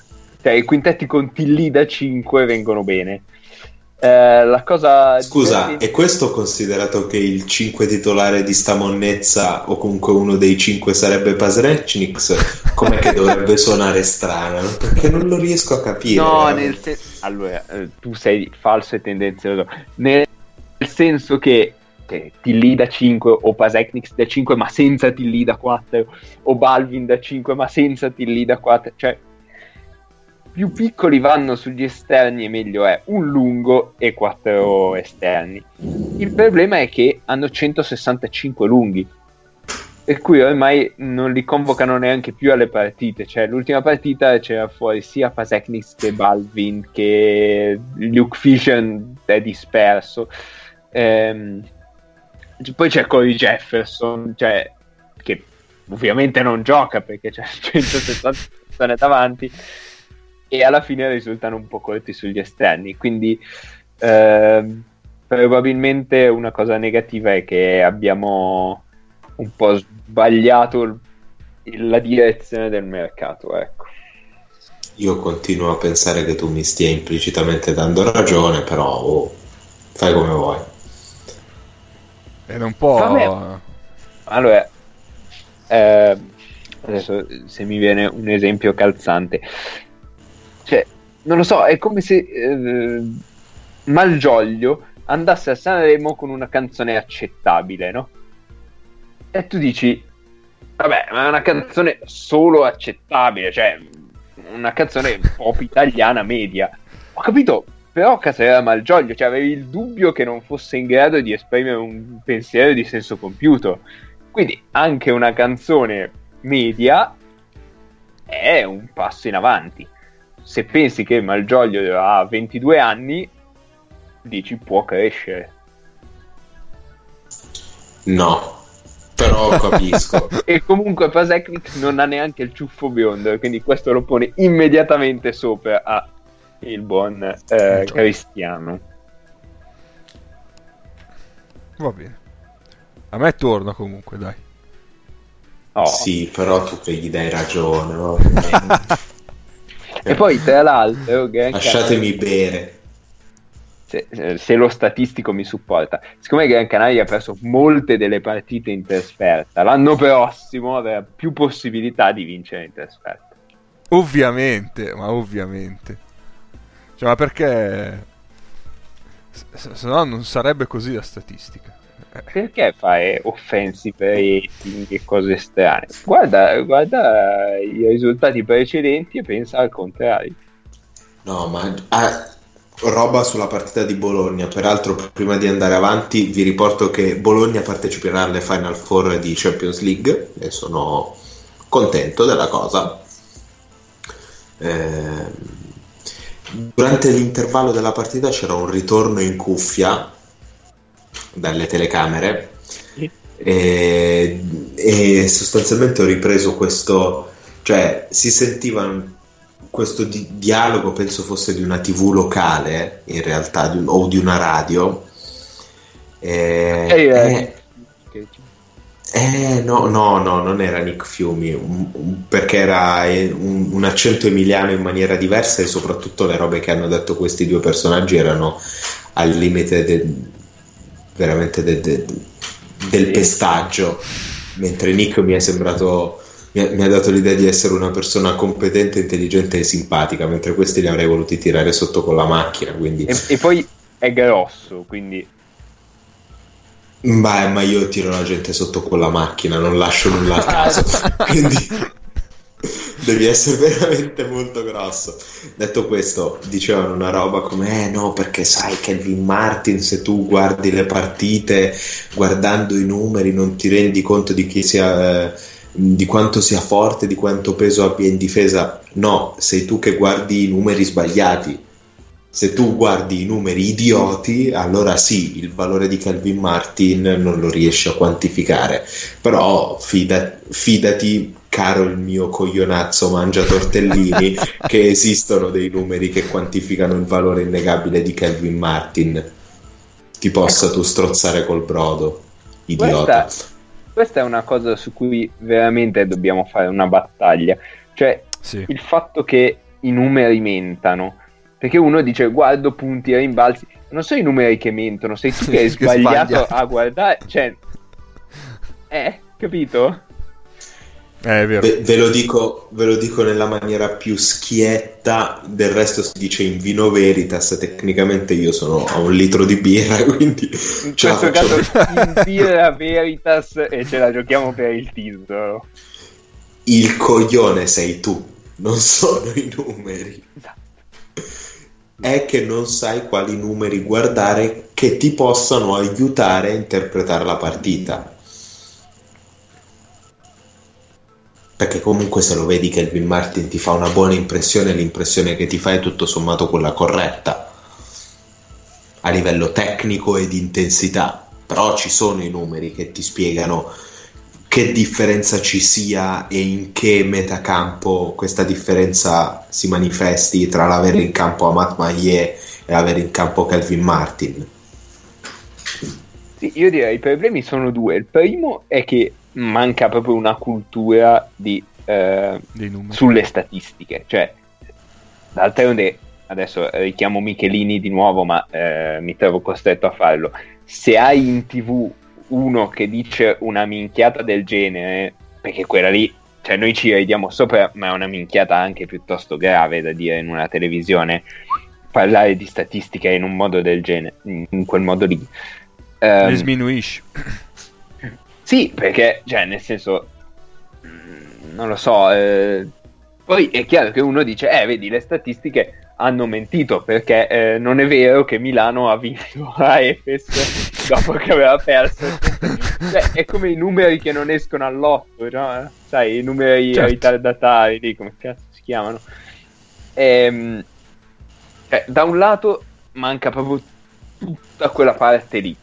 Cioè i quintetti con Tilly da 5 vengono bene. Eh, la cosa Scusa, divertente- è questo considerato che il 5 titolare di sta monnezza o comunque uno dei 5 sarebbe Pasrecniks? Com'è che dovrebbe suonare strano? Perché non lo riesco a capire. No, veramente. nel senso... Allora, eh, tu sei falso e tendenzioso. Nel senso che che Tilly da 5 o Pasecnix da 5 ma senza Tilly da 4 o Balvin da 5 ma senza Tilly da 4 cioè più piccoli vanno sugli esterni e meglio è un lungo e 4 esterni il problema è che hanno 165 lunghi per cui ormai non li convocano neanche più alle partite. Cioè, l'ultima partita c'era fuori sia Pasecnix che Balvin, che Luke Fisher è disperso. Ehm, poi c'è Corey Jefferson, cioè, che ovviamente non gioca perché c'è 170 persone davanti e alla fine risultano un po' corti sugli esterni. Quindi ehm, probabilmente una cosa negativa è che abbiamo un po' sbagliato la direzione del mercato, ecco. Io continuo a pensare che tu mi stia implicitamente dando ragione, però oh, fai come vuoi. È un po'... Vabbè. Allora, eh, adesso se mi viene un esempio calzante, cioè, non lo so, è come se eh, Malgioglio andasse a Sanremo con una canzone accettabile, no? E tu dici, vabbè, ma è una canzone solo accettabile, cioè una canzone pop italiana media. Ho capito, però Caserra Malgioglio, cioè avevi il dubbio che non fosse in grado di esprimere un pensiero di senso compiuto. Quindi anche una canzone media è un passo in avanti. Se pensi che Malgioglio ha 22 anni, dici può crescere. No, però capisco. E comunque Pasecnic non ha neanche il ciuffo biondo, quindi questo lo pone immediatamente sopra a il buon eh, Cristiano. Va bene. A me torna comunque, dai. Oh. Sì, però tu che gli dai ragione. no? E poi tra l'altro, Gran Lasciatemi bere. se, se lo statistico mi supporta, siccome Gran Canaria ha perso molte delle partite in trasferta, l'anno prossimo avrà più possibilità di vincere in trasferta. Ovviamente, ma ovviamente. Cioè, ma perché... Se, se no non sarebbe così la statistica. Eh, Perché fare offensive rating e cose strane? Guarda, guarda i risultati precedenti e pensa al contrario. No, ma ah, roba sulla partita di Bologna. Peraltro, prima di andare avanti, vi riporto che Bologna parteciperà alle Final Four di Champions League e sono contento della cosa. Eh, durante l'intervallo della partita c'era un ritorno in cuffia dalle telecamere Sì. e, e sostanzialmente ho ripreso questo, cioè si sentiva questo di- dialogo, penso fosse di una tv locale in realtà, di un- o di una radio. E- Eh, eh, e- eh, no, no, no, non era Nick Fiumi, un- un- perché era eh, un, un accento emiliano in maniera diversa e soprattutto le robe che hanno detto questi due personaggi erano al limite de- veramente de- de- del pestaggio, mentre Nick mi è sembrato, mi ha, mi ha dato l'idea di essere una persona competente, intelligente e simpatica, mentre questi li avrei voluti tirare sotto con la macchina, quindi... E, e poi è grosso, quindi Beh, ma io tiro la gente sotto con la macchina, non lascio nulla a caso. Quindi devi essere veramente molto grosso. Detto questo, dicevano una roba come: Eh no, perché sai, Kelvin Martin, se tu guardi le partite guardando i numeri, non ti rendi conto di chi sia. eh, di quanto sia forte, di quanto peso abbia in difesa. No, sei tu che guardi i numeri sbagliati. Se tu guardi i numeri idioti, allora sì, il valore di Calvin Martin non lo riesci a quantificare. Però fida- fidati, caro il mio coglionazzo mangia tortellini, che esistono dei numeri che quantificano il valore innegabile di Calvin Martin. Ti possa tu strozzare col brodo, idiota. Questa, questa è una cosa su cui veramente dobbiamo fare una battaglia. Cioè, Sì. il fatto che i numeri mentano. Perché uno dice guardo punti e rimbalzi. Non sono i numeri che mentono, sei tu che hai Che sbagliato sbaglia. a guardare. Cioè, eh, capito? Eh, è vero. Ve, ve lo dico, ve lo dico nella maniera più schietta, del resto si dice in vino veritas, tecnicamente io sono a un litro di birra, quindi In la questo caso in birra veritas e ce la giochiamo per il titolo. Il coglione sei tu, non sono i numeri. Esatto. È che non sai quali numeri guardare che ti possano aiutare a interpretare la partita. Perché comunque se lo vedi che Elvin Martin ti fa una buona impressione, l'impressione che ti fa è tutto sommato quella corretta a livello tecnico e di intensità. Però ci sono i numeri che ti spiegano che differenza ci sia e in che metacampo questa differenza si manifesti tra l'avere in campo Amat Maillet e l'avere in campo Calvin Martin. Sì, io direi i problemi sono due. Il primo è che manca proprio una cultura di, eh, sulle statistiche. Cioè, d'altronde, adesso richiamo Michelini di nuovo, ma eh, mi trovo costretto a farlo. Se hai in tv uno che dice una minchiata del genere, perché quella lì, cioè noi ci ridiamo sopra, ma è una minchiata anche piuttosto grave da dire in una televisione, parlare di statistica in un modo del genere, in quel modo lì. Le sminuisci. sì, perché, cioè, nel senso, mm, non lo so, eh, poi è chiaro che uno dice, eh, vedi, le statistiche hanno mentito perché eh, non è vero che Milano ha vinto a Efes dopo che aveva perso. cioè, è come i numeri che non escono all'otto, no? Sai, i numeri Certo. ritardatari, lì, come cazzo si chiamano. Ehm, cioè, da un lato manca proprio tutta quella parte lì.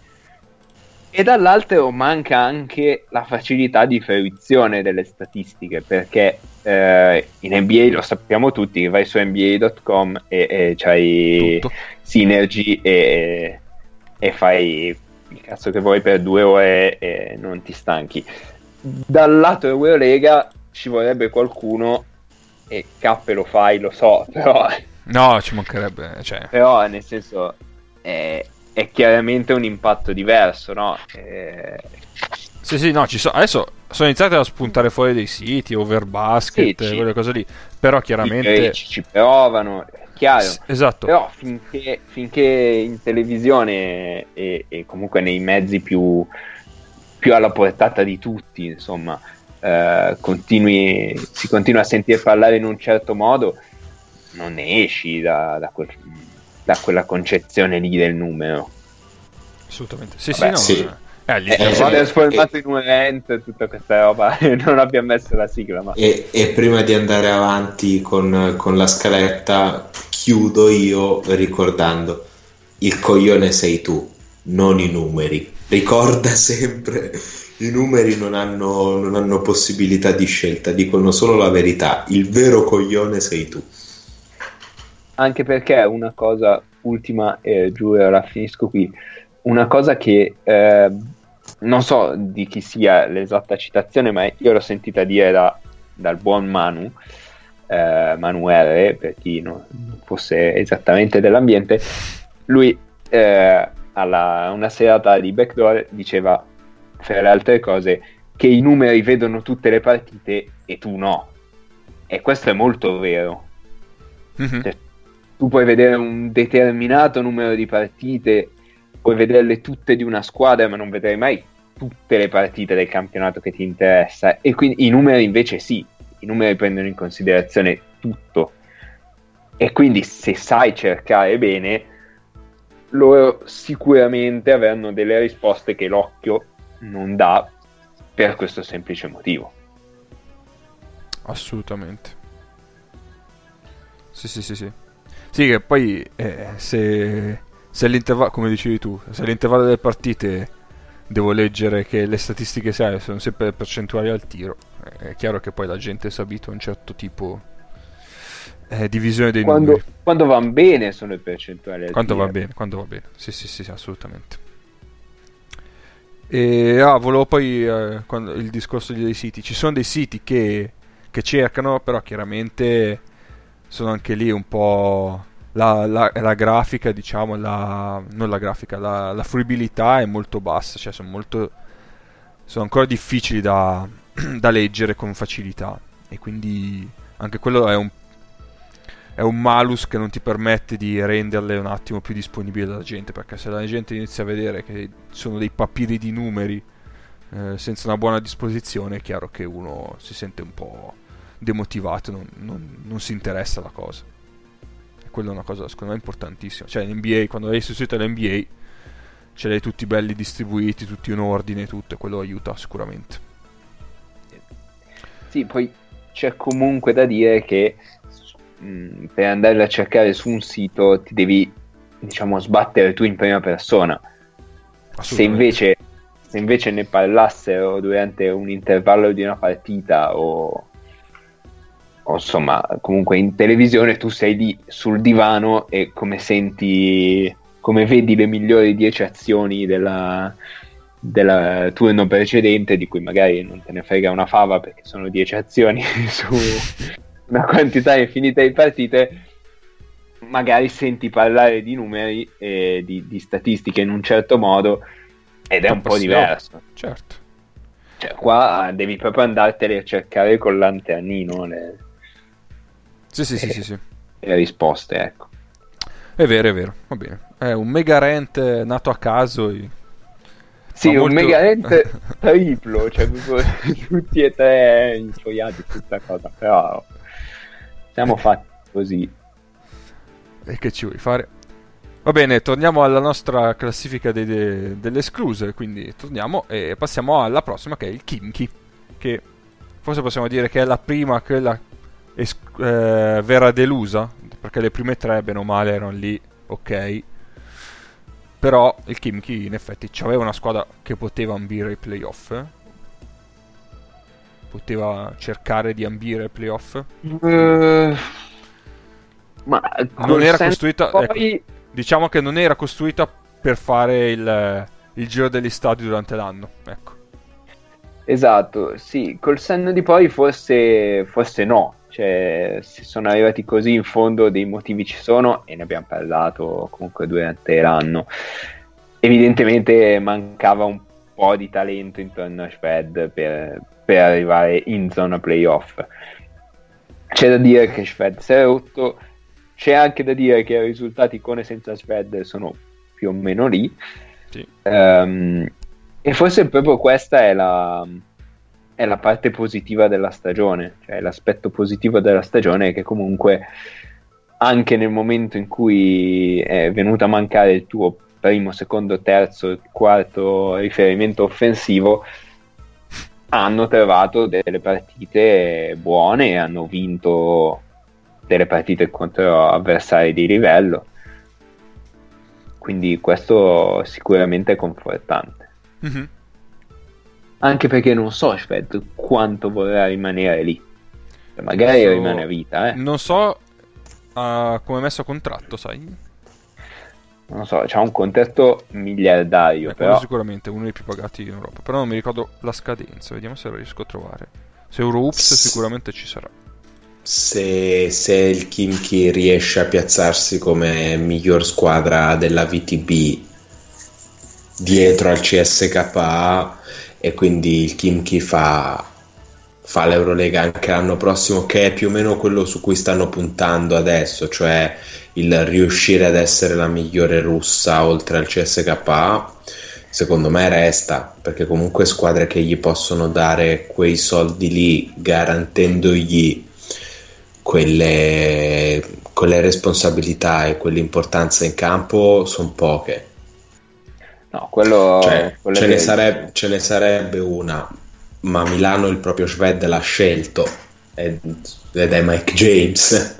E dall'altro manca anche la facilità di fruizione delle statistiche, perché eh, in NBA lo sappiamo tutti, vai su NBA.com e, e c'hai Tutto. Synergy e, e fai il cazzo che vuoi per due ore e non ti stanchi. Dal lato Eurolega ci vorrebbe qualcuno, e Cappe lo fai, lo so, però No, ci mancherebbe. Cioè, però nel senso è, è chiaramente un impatto diverso, no? Eh, Sì, sì, no, ci so- adesso sono iniziati a spuntare fuori dei siti, Overbasket, Sì, ci- quelle cose lì. Però chiaramente... greci ci provano, chiaro. S- esatto. Però finché, finché in televisione e, e comunque nei mezzi più, più alla portata di tutti, insomma, eh, continui, si continua a sentire parlare in un certo modo, non ne esci da, da quel- da quella concezione lì del numero. Assolutamente. Sì, Vabbè, sì, no. sì. Eh, eh, lì- Eh, Eh, si esatto. è trasformato in un evento e tutta questa roba, non abbiamo messo la sigla, ma E, e prima di andare avanti con, con la scaletta, chiudo io ricordando: il coglione sei tu, non i numeri. Ricorda sempre: i numeri non hanno, non hanno possibilità di scelta, dicono solo la verità. Il vero coglione sei tu. anche perché una cosa ultima, e giuro, la finisco qui, una cosa che eh, non so di chi sia l'esatta citazione, ma io l'ho sentita dire da- dal buon Manu, eh, Manuele, per chi non fosse esattamente dell'ambiente, lui eh, alla una serata di Backdoor diceva, fra le altre cose, che i numeri vedono tutte le partite e tu no. E questo è molto vero Mhm. Cioè, tu puoi vedere un determinato numero di partite, puoi vederle tutte di una squadra, ma non vedrai mai tutte le partite del campionato che ti interessa. E quindi i numeri invece sì, i numeri prendono in considerazione tutto. E quindi se sai cercare bene, loro sicuramente avranno delle risposte che l'occhio non dà per questo semplice motivo. Assolutamente. Sì, sì, sì, sì. Sì, che poi eh, se, se all'intervallo, come dicevi tu, se all'intervallo delle partite devo leggere che le statistiche sai, sono sempre percentuali al tiro, è chiaro che poi la gente si abitua a un certo tipo eh, di visione dei Quando, numeri. quando vanno bene sono le percentuali. al Quando va tiro. bene, quando va bene. Sì, sì, sì, sì, assolutamente. E ah, volevo poi eh, quando- il discorso dei siti. Ci sono dei siti che, che cercano, però chiaramente sono anche lì un po'. La, la- la grafica, diciamo, la, non la grafica, la, la fruibilità è molto bassa, cioè sono molto. sono ancora difficili da, da leggere con facilità. E quindi anche quello è un è un malus che non ti permette di renderle un attimo più disponibili alla gente perché se la gente inizia a vedere che sono dei papiri di numeri eh, senza una buona disposizione è chiaro che uno si sente un po' demotivato non, non- non si interessa alla cosa quella è una cosa secondo me importantissima. Cioè in NBA quando hai sostituito l'NBA ce l'hai tutti belli distribuiti tutti in ordine tutto e quello aiuta sicuramente. Sì, poi c'è comunque da dire che mh, per andare a cercare su un sito ti devi, diciamo, sbattere tu in prima persona. Se invece, se invece ne parlassero durante un intervallo di una partita o insomma, comunque in televisione tu sei lì sul divano e come senti, come vedi le migliori 10 azioni della, del turno precedente di cui magari non te ne frega una fava perché sono 10 azioni su una quantità infinita di partite magari senti parlare di numeri e di, di statistiche in un certo modo ed è un po' diverso. certo. Cioè qua devi proprio andartene a cercare con lanternino le, sì sì sì sì, sì. le risposte ecco È vero, è vero, va bene. È un mega rant nato a caso. e- sì Ma un molto- mega rent triplo cioè tutti e tre infoiati questa cosa però siamo fatti così E che ci vuoi fare? Va bene, torniamo alla nostra classifica dei- de- delle escluse. Quindi torniamo e passiamo alla prossima che è il Kinky. Che forse possiamo dire che è la prima, quella es- eh, vera delusa. Perché le prime tre, bene o male, erano lì, ok. Però il Kimchi in effetti aveva una squadra che poteva ambire i playoff. eh. Poteva cercare di ambire i playoff. Eh, ma Non era costruita- poi Diciamo che non era costruita per fare il, il giro degli stadi durante l'anno. Ecco. esatto sì col senno di poi forse forse no cioè se sono arrivati così in fondo dei motivi ci sono e ne abbiamo parlato comunque durante l'anno. Evidentemente mancava un po' di talento intorno a Shved per, per arrivare in zona playoff. C'è da dire che Shved si è rotto c'è anche da dire che i risultati con e senza Shved sono più o meno lì. Sì. Ehm, e forse proprio questa è la, è la parte positiva della stagione, cioè l'aspetto positivo della stagione è che comunque anche nel momento in cui è venuto a mancare il tuo primo, secondo, terzo, quarto riferimento offensivo, hanno trovato delle partite buone e hanno vinto delle partite contro avversari di livello. Quindi questo sicuramente è confortante. Mhm. Anche perché non so Shved quanto vorrà rimanere lì. Magari So- rimane a vita, eh. Non so ah, come è messo a contratto, sai? Non so, c'ha un contratto miliardario, È quello però sicuramente uno dei più pagati in Europa. Però non mi ricordo la scadenza. Vediamo se la riesco a trovare. Se Euroops S- sicuramente ci sarà. Se, se il Kimchi riesce a piazzarsi come miglior squadra della VTB dietro al CSKA e quindi il Kimchi fa, fa l'Eurolega anche l'anno prossimo, che è più o meno quello su cui stanno puntando adesso, cioè il riuscire ad essere la migliore russa oltre al CSKA. Secondo me resta perché comunque squadre che gli possono dare quei soldi lì garantendogli quelle, quelle responsabilità e quell'importanza in campo sono poche. No, quello, Cioè, quello ce, ne sareb- ce ne sarebbe una, ma Milano il proprio Sved l'ha scelto ed, ed è Mike James.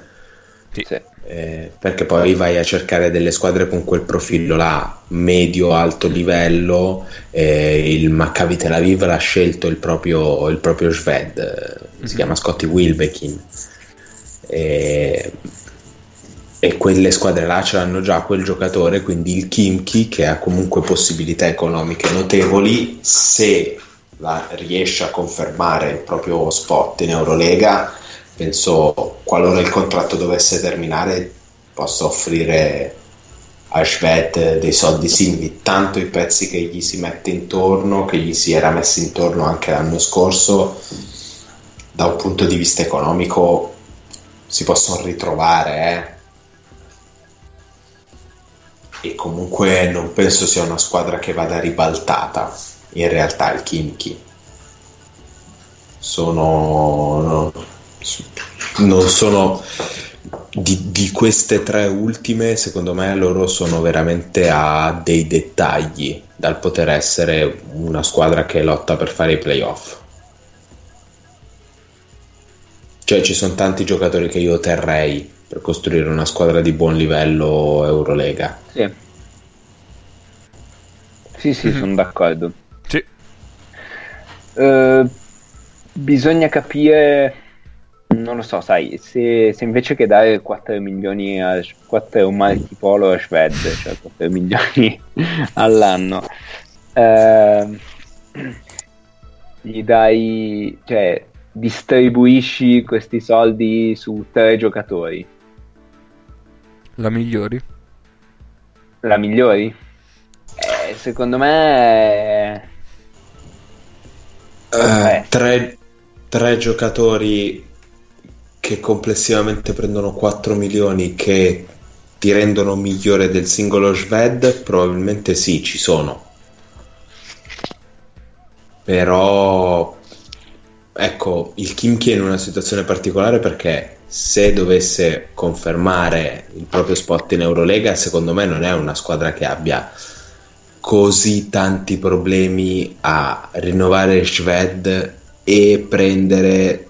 Sì. Eh, perché poi vai a cercare delle squadre con quel profilo là, medio-alto livello. eh, il Maccabi Tel Aviv l'ha scelto il proprio, il proprio Sved, eh, si Mhm. chiama Scotty Wilbekin. E, e quelle squadre là ce l'hanno già quel giocatore, quindi il Kimchi che ha comunque possibilità economiche notevoli se la- riesce a confermare il proprio spot in Eurolega penso qualora il contratto dovesse terminare possa offrire a Schwed dei soldi simili tanto i pezzi che gli si mette intorno che gli si era messi intorno anche l'anno scorso da un punto di vista economico si possono ritrovare eh. E comunque non penso sia una squadra che vada ribaltata in realtà il Kimchi sono no, non sono di, di queste tre ultime secondo me loro sono veramente a dei dettagli dal poter essere una squadra che lotta per fare i playoff cioè ci sono tanti giocatori che io terrei per costruire una squadra di buon livello Eurolega Sì, sì, sì, Mhm. sono d'accordo. Sì. Eh, bisogna capire, non lo so, sai, se, se invece che dare 4 milioni a 4 multipolo a Shved, cioè 4 milioni all'anno, ehm, gli dai, cioè, distribuisci questi soldi su tre giocatori, La migliori? la migliori? Eh, secondo me... Eh, Eh. tre, tre giocatori che complessivamente prendono 4 milioni che ti rendono migliore del singolo Sved probabilmente sì ci sono però ecco il Kimchi è in una situazione particolare perché se dovesse confermare il proprio spot in Eurolega secondo me non è una squadra che abbia così tanti problemi a rinnovare Sved e prendere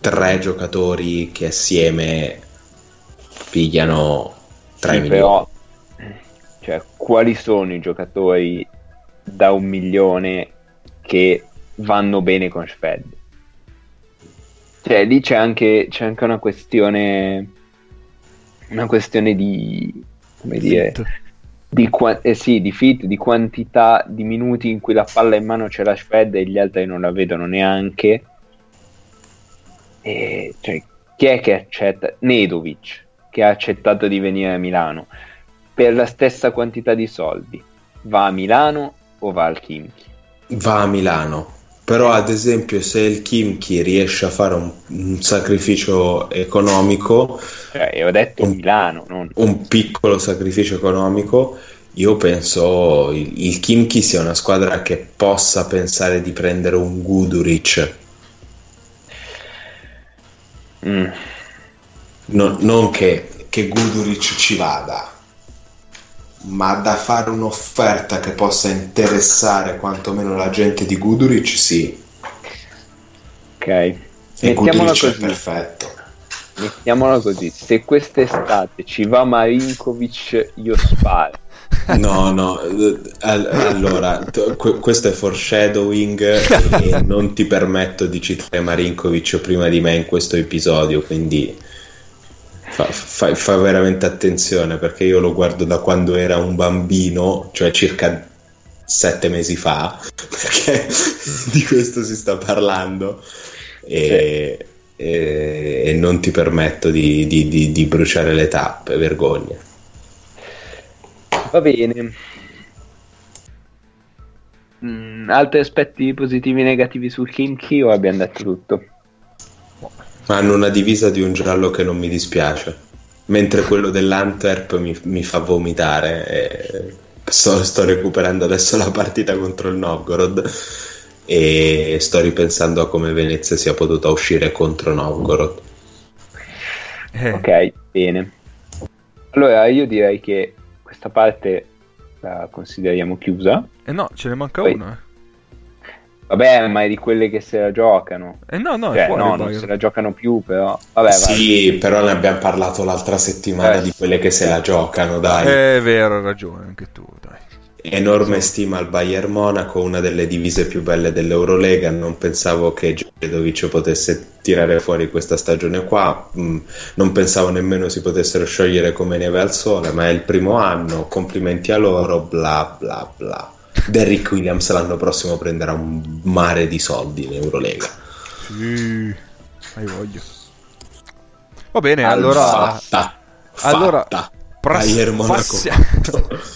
tre giocatori che assieme pigliano 3 Sì, milioni. però, cioè, quali sono i giocatori da un milione che vanno bene con Shved? Cioè, lì c'è anche, c'è anche una questione, una questione di, come dire, Fit. di, qua- eh sì, di fit, di quantità di minuti in cui la palla in mano c'è la Shved e gli altri non la vedono neanche. E, cioè, chi è che accetta? Nedovic, che ha accettato di venire a Milano per la stessa quantità di soldi. Va a Milano o va al Kimchi? Va a Milano. Però, ad esempio, se il Kimchi riesce a fare un, un sacrificio economico, Cioè, ho detto Un- Milano, non... un piccolo sacrificio economico, io penso il, il Kimchi sia una squadra che possa pensare di prendere un Guduric. Mm. No- non che, che Guduric ci vada, ma da fare un'offerta che possa interessare quantomeno la gente di Guduric, sì. Ok. E Mettiamola Guduric è così. perfetto. Mettiamola così. Se quest'estate ci va Marinkovic, io sparo. No, no, al- allora, questo è foreshadowing e non ti permetto di citare Marinkovic prima di me in questo episodio, quindi fa, fa- fa veramente attenzione perché io lo guardo da quando era un bambino, cioè circa sette mesi fa, perché di questo si sta parlando e, e- e non ti permetto di, di- di- di bruciare le tappe, vergogna. Va bene. Mm, altri aspetti positivi e negativi sul Kimchi o abbiamo detto tutto? Hanno una divisa di un giallo che non mi dispiace, mentre quello dell'Antwerp mi, mi fa vomitare. e sto, sto recuperando adesso la partita contro il Novgorod e sto ripensando a come Venezia sia potuta uscire contro Novgorod. Eh, Ok, bene. Allora io direi che questa parte la consideriamo chiusa. eh no, ce ne manca Poi- uno. Vabbè, ma è di quelle che se la giocano. Eh, no, no, Cioè, fuori no, non se la giocano più, però. Vabbè, vai. Sì, però ne abbiamo parlato l'altra settimana Eh. di quelle che se la giocano, dai. È vero, hai ragione, anche tu, dai. Enorme stima al Bayern Monaco, una delle divise più belle dell'Eurolega. Non pensavo che Djokovic potesse tirare fuori questa stagione qua. Mm, non pensavo nemmeno si potessero sciogliere come neve al sole, ma è il primo anno. Complimenti a loro, bla bla bla. Derrick Williams l'anno prossimo prenderà un mare di soldi in Eurolega. Sì, hai voglia. Va bene, allora... fatta, allora, fatta. pras- Bayern Monaco passiamo,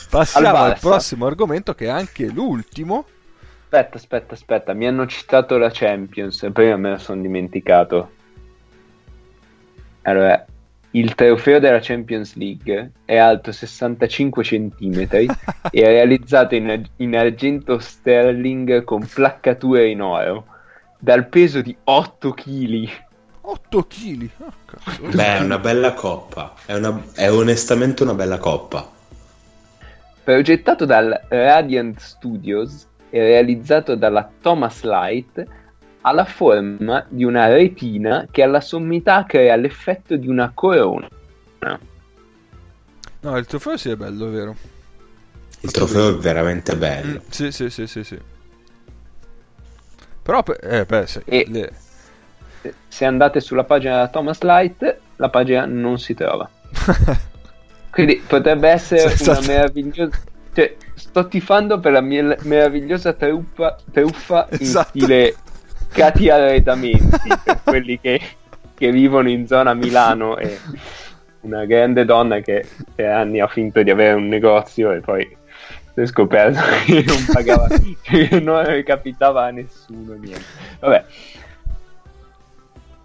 passiamo Al prossimo argomento che è anche l'ultimo. Aspetta, aspetta, aspetta. Mi hanno citato la Champions. Prima me la sono dimenticato. Allora, il trofeo della Champions League è alto 65 cm e è realizzato in, in argento sterling con placcature in oro dal peso di 8 kg. 8 kg. Cazzo. Beh, è una bella coppa. È, una- è onestamente una bella coppa. Progettato dal Radiant Studios e realizzato dalla Thomas Light, ha la forma di una retina che alla sommità crea l'effetto di una corona. No, il trofeo sì è bello, è vero. Il trofeo è veramente bello. Mm, sì, sì, sì, sì, sì. Però, pe- eh, beh, se- E- le- Se andate sulla pagina della Thomas Light, la pagina non si trova. Quindi potrebbe essere Sei una stato- meravigliosa. Cioè, sto tifando per la mia meravigliosa truffa, truffa in Esatto. stile Cati Arredamenti per quelli che, che vivono in zona Milano e una grande donna che per anni ha finto di avere un negozio e poi si è scoperto che non pagava, che non recapitava a nessuno niente. Vabbè,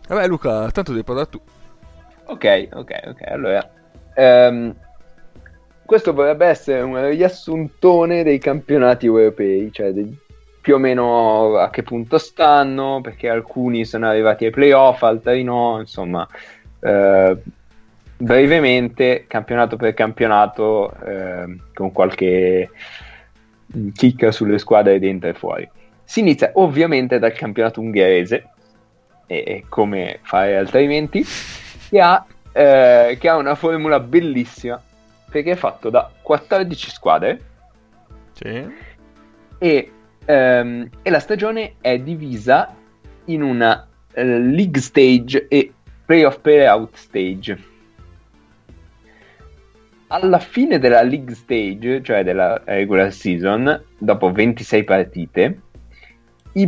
Vabbè, Luca, tanto devi parlare tu. Ok, ok, ok. Allora, ehm, questo potrebbe essere un riassuntone dei campionati europei, cioè dei- più o meno a che punto stanno, perché alcuni sono arrivati ai playoff, altri no, insomma, eh, brevemente, campionato per campionato, ehm, con qualche chicca sulle squadre dentro e fuori. Si inizia ovviamente dal campionato ungherese, e, e come fare altrimenti, che ha, eh, che ha una formula bellissima perché è fatto da 14 squadre Sì. e, ehm, e la stagione è divisa in una eh, league stage e playoff playout stage. Alla fine della league stage, cioè della regular season, dopo 26 partite,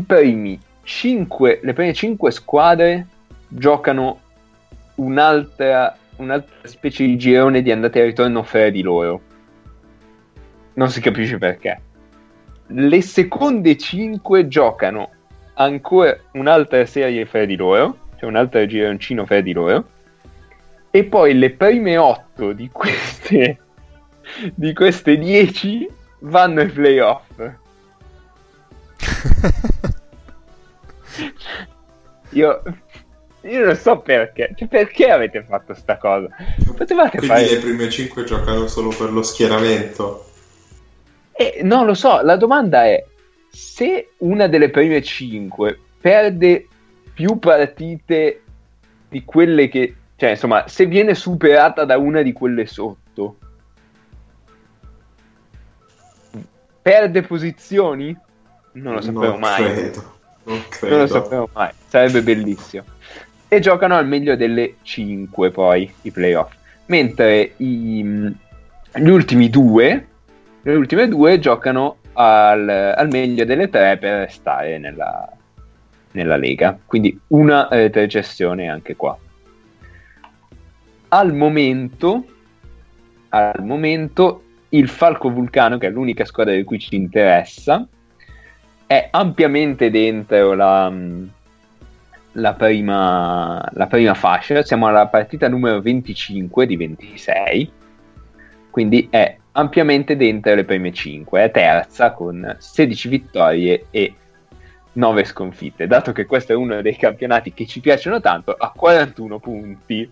primi 5, le prime 5 squadre giocano un'altra, un'altra specie di girone di andata e ritorno fra di loro. Non si capisce perché. Le seconde 5 giocano ancora un'altra serie fra di loro, cioè un altro gironcino fra di loro. E poi le prime 8 di queste, di queste 10 vanno ai playoff. Io io non so perché. Cioè, perché avete fatto sta cosa? Potevate Quindi fare. le prime 5 giocano solo per lo schieramento. Eh, no, lo so, la domanda è: se una delle prime 5 perde più partite di quelle che. Cioè, insomma, se viene superata da una di quelle sotto, perde posizioni? Non lo sapevo non mai. Credo. Non credo. Non lo sapevo mai, sarebbe bellissimo. E giocano al meglio delle 5 poi i playoff. Mentre i- gli ultimi due, le ultime due giocano al, al meglio delle tre per restare nella, nella Lega. Quindi una retrocessione anche qua. Al momento, al momento il Falco Vulcano, che è l'unica squadra di cui ci interessa, è ampiamente dentro la, la, prima, la prima fascia. Siamo alla partita numero 25 di 26, quindi è ampiamente dentro le prime 5. È terza con 16 vittorie e 9 sconfitte. Dato che questo è uno dei campionati che ci piacciono tanto, ha 41 punti.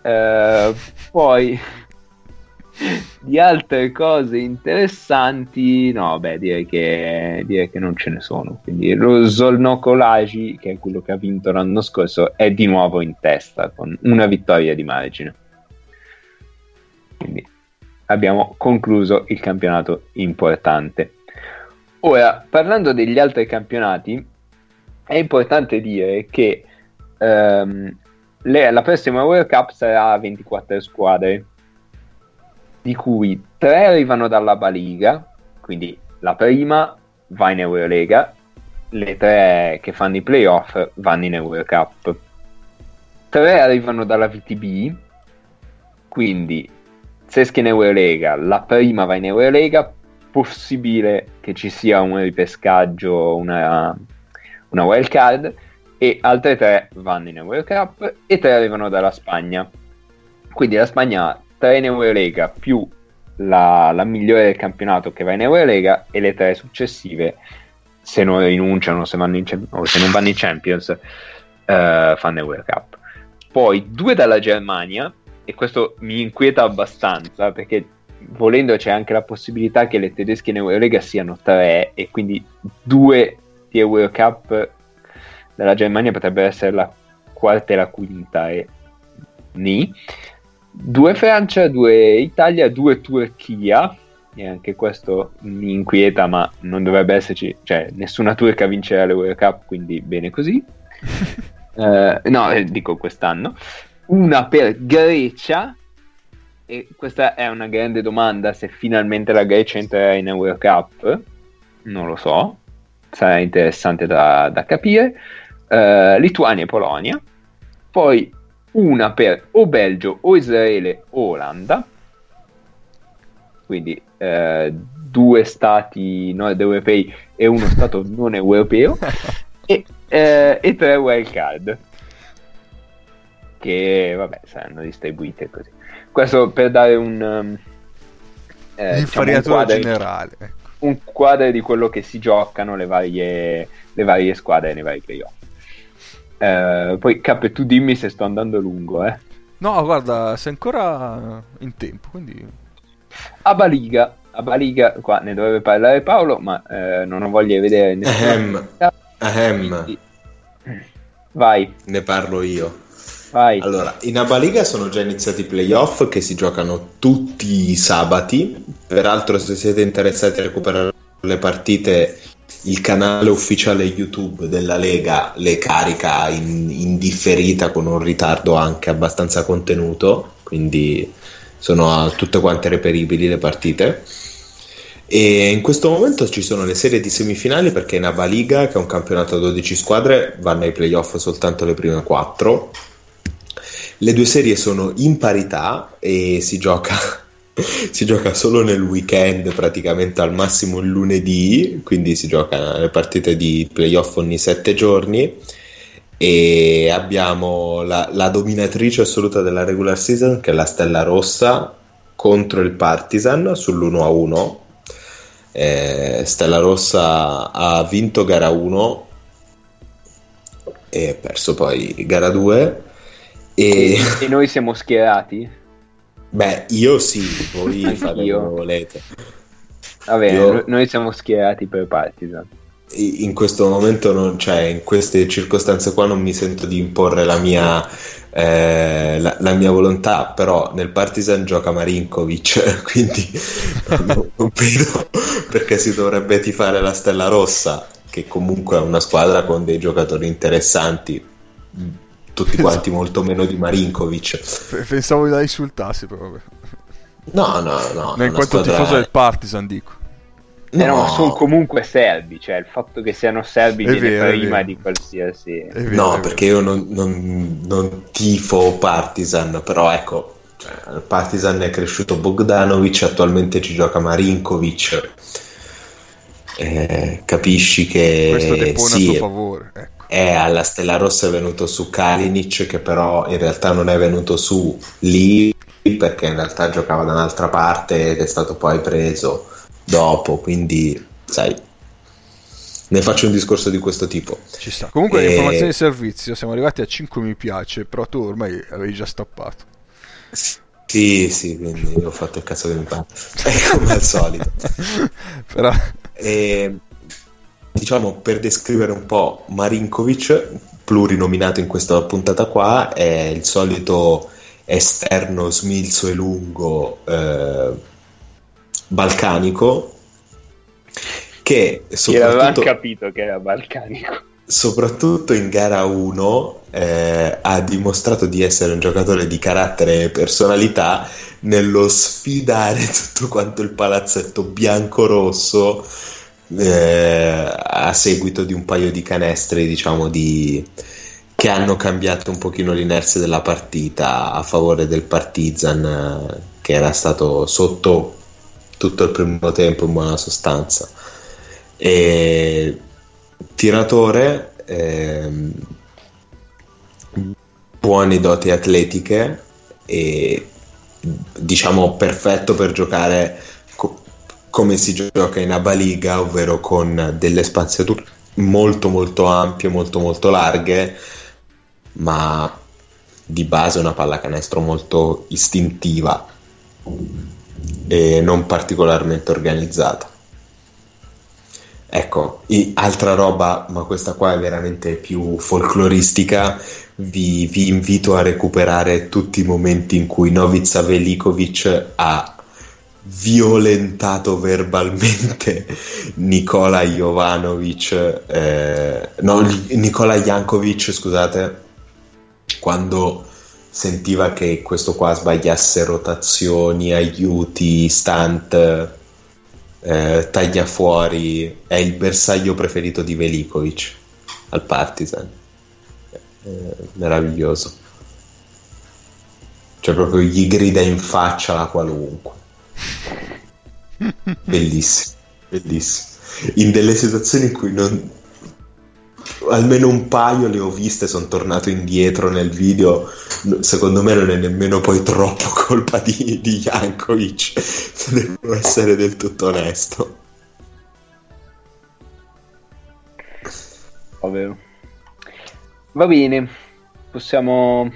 Eh, poi di altre cose interessanti, no, beh, direi che, direi che non ce ne sono. Quindi lo Zolnokolagi, che è quello che ha vinto l'anno scorso, è di nuovo in testa con una vittoria di margine. Quindi abbiamo concluso il campionato importante. Ora, parlando degli altri campionati, è importante dire che ehm, le- la prossima World Cup sarà a 24 squadre di cui tre arrivano dalla Baliga, quindi la prima va in Eurolega, le tre che fanno i playoff vanno in Eurocup. Tre arrivano dalla VTB, quindi esce in Eurolega, la prima va in Eurolega, possibile che ci sia un ripescaggio, una, una wild card, e altre tre vanno in Eurocup e tre arrivano dalla Spagna. Quindi la Spagna ha tre in Eurolega più la, la migliore del campionato che va in Eurolega e le tre successive se non rinunciano se vanno in, o se non vanno in Champions eh, fanno Eurocup. Poi due dalla Germania e questo mi inquieta abbastanza perché volendo c'è anche la possibilità che le tedesche in Eurolega siano tre e quindi due di Eurocup della Germania potrebbe essere la quarta e la quinta e ni. Due Francia, due Italia, due Turchia e anche questo mi inquieta ma non dovrebbe esserci cioè nessuna turca vincerà l'Eurocup quindi bene così. Eh, no eh, dico quest'anno una per Grecia e questa è una grande domanda se finalmente la Grecia entrerà in Eurocup non lo so sarà interessante da, da capire. Eh, Lituania e Polonia poi una per o Belgio o Israele o Olanda. Quindi eh, due stati nord europei e uno stato non europeo. E, eh, e tre wild card che vabbè saranno distribuite così questo per dare un um, eh, diciamo un, quadro, generale. ecco. un quadro di quello che si giocano le varie, le varie squadre nei vari playoff eh, poi Cap tu dimmi se sto andando lungo eh. No, guarda, sei ancora in tempo, quindi... a Baliga a Baliga qua ne dovrebbe parlare Paolo ma eh, non ho voglia di vedere Ahem. nessuno Ahem. vai Ne parlo io. Vai Allora, in Abaliga sono già iniziati i playoff che si giocano tutti i sabati. Peraltro, se siete interessati a recuperare le partite, il canale ufficiale YouTube della Lega le carica in, in differita con un ritardo anche abbastanza contenuto. Quindi sono tutte quante reperibili le partite. E in questo momento ci sono le serie di semifinali perché in Abaliga, che è un campionato a 12 squadre, vanno ai playoff soltanto le prime 4. Le due serie sono in parità e si gioca, si gioca solo nel weekend, praticamente al massimo il lunedì, quindi si gioca le partite di playoff ogni 7 giorni. E abbiamo la, la dominatrice assoluta della regular season, che è la Stella Rossa, contro il Partizan sull'1-1. Eh, Stella Rossa ha vinto gara 1 e e ha perso poi gara 2. E E noi siamo schierati? beh, io sì, voi fate come volete. Va bene, Io- no- noi siamo schierati per Partizan. In questo momento, non, cioè, in queste circostanze qua, non mi sento di imporre la mia, eh, la, la mia volontà. Però nel Partizan gioca Marinkovic, quindi non, non vedo perché si dovrebbe tifare la Stella Rossa, che comunque è una squadra con dei giocatori interessanti, tutti quanti molto meno di Marinkovic. Pensavo da insultarsi, però vabbè. No, no, no. No, in quanto squadra- tifoso del Partizan, dico. Eh no, No. sono comunque serbi, cioè il fatto che siano serbi È viene vero, prima di qualsiasi... Vero, No, perché io non, non- non tifo Partizan, però ecco, cioè, al Partizan è cresciuto Bogdanovic, attualmente ci gioca Marinkovic. Eh, capisci che Questo depone a sì, suo favore. Ecco. È alla Stella Rossa è venuto su Kalinic, che però in realtà non è venuto su lì perché in realtà giocava da un'altra parte ed è stato poi preso dopo, quindi sai, ne faccio un discorso di questo tipo. Ci sta. Comunque, Eh, informazioni di servizio. Siamo arrivati a 5 mi piace. Però tu ormai avevi già stoppato. Sì, sì, quindi ho fatto il cazzo che mi pare, come al solito. però, E, diciamo, per descrivere un po' Marinkovic, plurinominato in questa puntata qua, è il solito esterno smilzo e lungo eh, balcanico che soprattutto capito che era balcanico. soprattutto in gara 1 eh, ha dimostrato di essere un giocatore di carattere e personalità nello sfidare tutto quanto il palazzetto bianco-rosso eh, a seguito di un paio di canestri diciamo di che hanno cambiato un pochino l'inerzia della partita a favore del Partizan eh, che era stato sotto tutto il primo tempo in buona sostanza. E tiratore ehm, buone doti atletiche e diciamo perfetto per giocare come si gioca in Aba Liga ovvero con delle spaziature molto molto ampie molto molto larghe ma di base una pallacanestro molto istintiva e non particolarmente organizzata Ecco, altra roba, ma questa qua è veramente più folcloristica. Vi, vi invito a recuperare tutti i momenti in cui Novica Velikovic ha violentato verbalmente Nicola Jovanovic, eh, no, Nicola Jankovic, scusate, quando sentiva che questo qua sbagliasse rotazioni, aiuti, stunt eh, taglia fuori è il bersaglio preferito di Velikovic al Partizan. Eh, meraviglioso. Cioè proprio gli grida in faccia la qualunque bellissimo bellissimo in delle situazioni in cui non almeno un paio le ho viste sono tornato indietro nel video secondo me non è nemmeno poi troppo colpa di, di Jankovic se devo essere del tutto onesto Ovvero. Va bene, possiamo...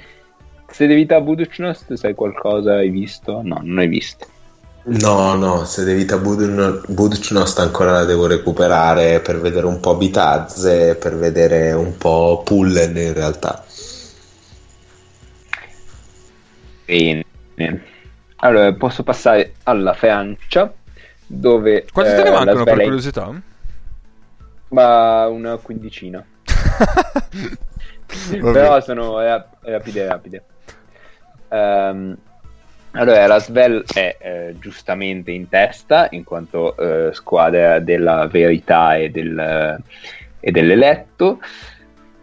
Se devi da Buducnost, sai qualcosa? Hai visto? No, non hai visto. No no se Devita Buducnost ancora la devo recuperare per vedere un po' Bitazze per vedere un po' Pullen in realtà Bene. Allora, posso passare alla Francia, dove... quanti te eh, ne la mancano per curiosità? Ma una quindicina. Però sono rap- rapide rapide. Ehm, allora, la Svel è eh, giustamente in testa in quanto eh, squadra della verità e, del, e dell'eletto.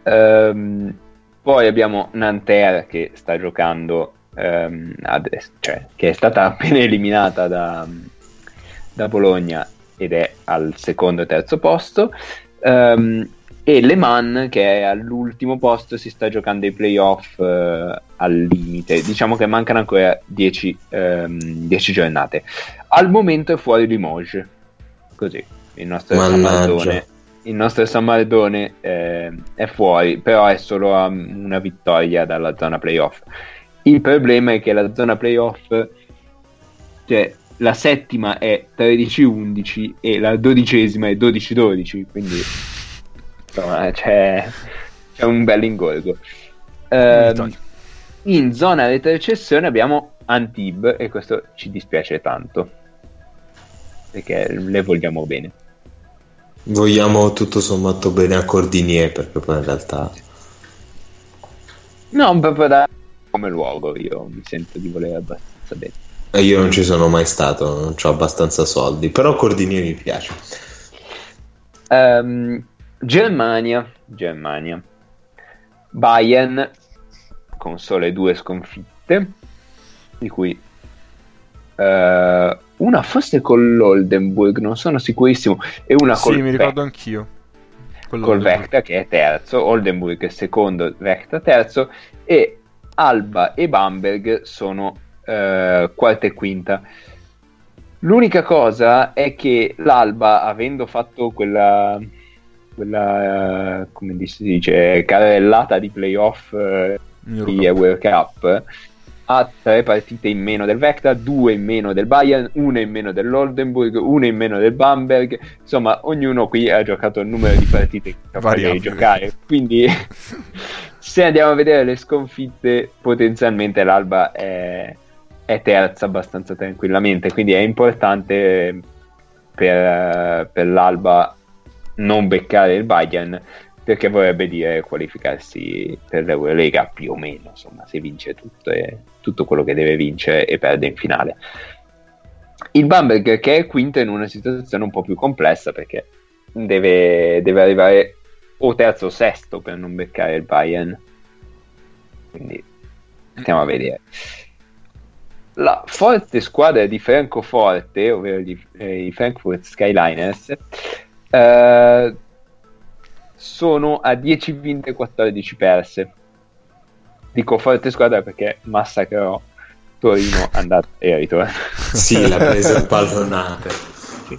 Ehm, poi abbiamo Nanterre che sta giocando ehm, adesso, cioè che è stata appena eliminata da, da Bologna ed è al secondo e terzo posto. Ehm, e Le Mans che è all'ultimo posto si sta giocando i playoff eh, al limite diciamo che mancano ancora 10 giornate al momento è fuori Limoges così il nostro. Amazone il nostro San Maldone eh, è fuori, però è solo a una vittoria dalla zona playoff. Il problema è che la zona playoff, cioè la settima è 13-11 e la dodicesima è 12-12, quindi insomma c'è, c'è un bel ingorgo. Ehm, in zona retrocessione abbiamo Antib e questo ci dispiace tanto perché le vogliamo bene. Vogliamo tutto sommato bene a Cordinier perché poi in realtà No, proprio da come luogo io mi sento di volere abbastanza bene. eh, io non ci sono mai stato, non ho abbastanza soldi, però Cordinier mi piace. Ehm, Germania, Germania. Bayern con sole due sconfitte, di cui eh, una forse con l'Oldenburg, non sono sicurissimo, e una Sì, col mi Vec- ricordo anch'io. Quello col Vecta che è terzo, Oldenburg è secondo, Vecta terzo e Alba e Bamberg sono eh, quarta e quinta. L'unica cosa è che l'Alba, avendo fatto quella, quella eh, come si dice, carrellata di playoff eh, di. World Cup, ha tre partite in meno del Vecta, due in meno del Bayern, una in meno dell'Oldenburg, una in meno del Bamberg. Insomma, ognuno qui ha giocato il numero di partite che voglia di giocare. Quindi, se andiamo a vedere le sconfitte, potenzialmente l'Alba è, è terza abbastanza tranquillamente. Quindi è importante per, per l'Alba non beccare il Bayern perché vorrebbe dire qualificarsi per l'Eurolega più o meno, insomma, se vince tutto, e- tutto quello che deve vincere e perde in finale. Il Bamberg che è quinto in una situazione un po' più complessa perché deve, deve arrivare o terzo o sesto per non beccare il Bayern. Quindi andiamo a vedere. La forte squadra di Francoforte, ovvero gli- eh, i Frankfurt Skyliners, eh, sono a 10 vinte e 14 perse. Dico forte squadra perché massacrò Torino andata e ritorno. Sì, l'ha presa pallonate.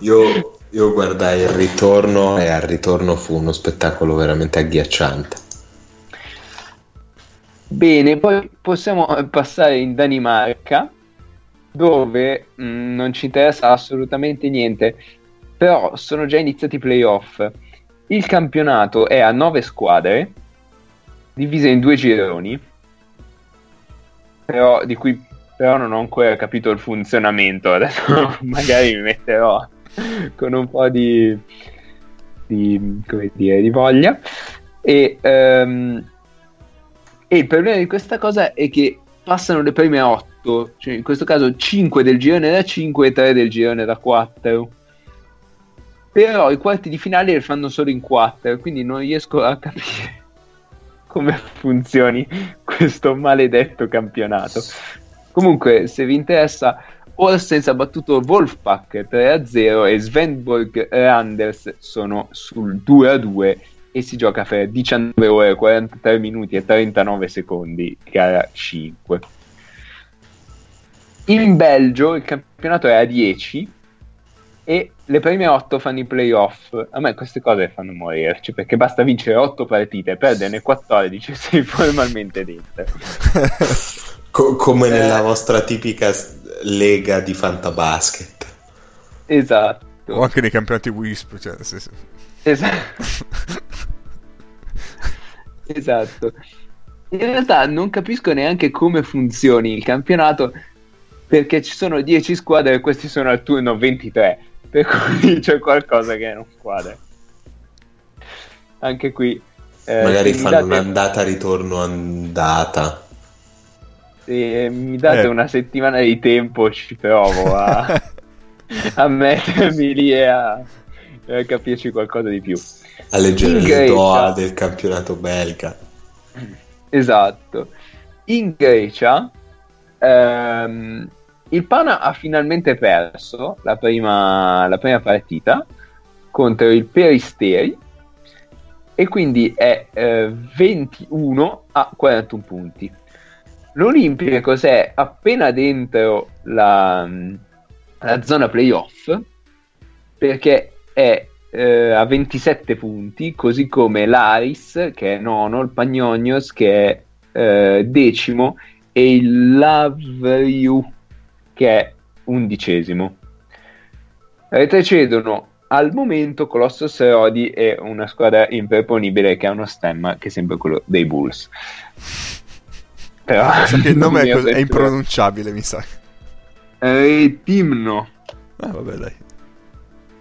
Io, io guardai il ritorno e al ritorno fu uno spettacolo veramente agghiacciante. Bene, poi possiamo passare in Danimarca, dove mh, non ci interessa assolutamente niente, però sono già iniziati i playoff. Il campionato è a 9 squadre, divise in due gironi, però, di cui però non ho ancora capito il funzionamento. Adesso magari mi metterò con un po' di, di, come dire, di voglia. E, ehm, e il problema di questa cosa è che passano le prime 8, cioè in questo caso 5 del girone da 5 e 3 del girone da 4. Però i quarti di finale li fanno solo in 4, quindi non riesco a capire come funzioni questo maledetto campionato. Comunque, se vi interessa, Orsens ha battuto Wolfpack 3-0 e Svenborg Randers sono sul 2-2 e si gioca per 19 ore, 43 minuti e 39 secondi, gara 5. In Belgio il campionato è a 10 e le prime 8 fanno i playoff. A me queste cose fanno morirci perché basta vincere 8 partite, perderne 14 e sei formalmente dentro. Co- come Eh. nella vostra tipica lega di fantabasket. Esatto. O anche nei campionati Wisp. Cioè, se- se- Esatto. esatto. In realtà non capisco neanche come funzioni il campionato perché ci sono 10 squadre e questi sono al turno 23, per cui c'è qualcosa che non quadra. Anche qui eh, Magari fanno date- un'andata ritorno andata. se mi date Eh. una settimana di tempo ci provo a, a mettermi lì e a, a capirci qualcosa di più. A leggere In le Grecia. DOA del campionato belga. Esatto. In Grecia ehm, il Pana ha finalmente perso la prima, la prima partita contro il Peristeri e quindi è eh, 21 a 41 punti. L'Olimpia è appena dentro la, la zona playoff perché è eh, a 27 punti, così come l'Aris che è nono, il Pagnonios che è eh, decimo e il Lavriu che è undicesimo. Retrecedono al momento Colossus Rodi e una squadra improponibile che ha uno stemma che è sempre quello dei Bulls. Però il nome è, cos- è impronunciabile, mi sa. Eh, Timno. Ah, vabbè, dai.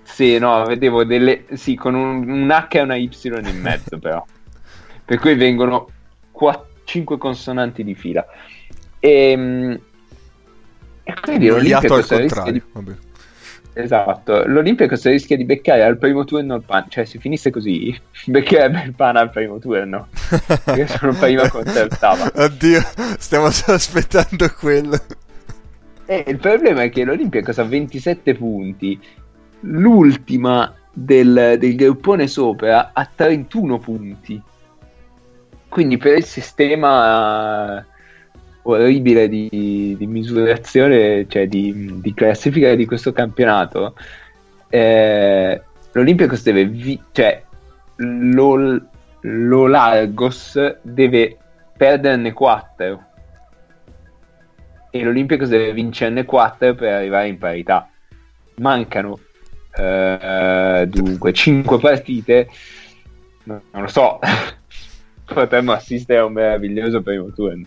Sì, no, vedevo delle... Sì, con un, un H e una Y in mezzo, però. Per cui vengono 5 consonanti di fila. E, e quindi Oliato al contrario. di... Vabbè. Esatto, l'Olympiacos rischia di beccare al primo turno il pan. Cioè, se finisse così, beccherebbe il pan al primo turno. Perché sono prima contro l'ottava. Oddio, stiamo solo aspettando quello. E il problema è che l'Olympiacos ha 27 punti, l'ultima del, del gruppone sopra ha 31 punti. Quindi per il sistema eh, orribile di, di misurazione, cioè di, di classifica di questo campionato, eh, l'Olympiacos deve... Vi- cioè, l'Ol- l'Olargos deve perderne 4 e l'Olympiacos deve vincerne 4 per arrivare in parità. Mancano eh, dunque 5 partite, no- non lo so, potremmo assistere a un meraviglioso primo turno.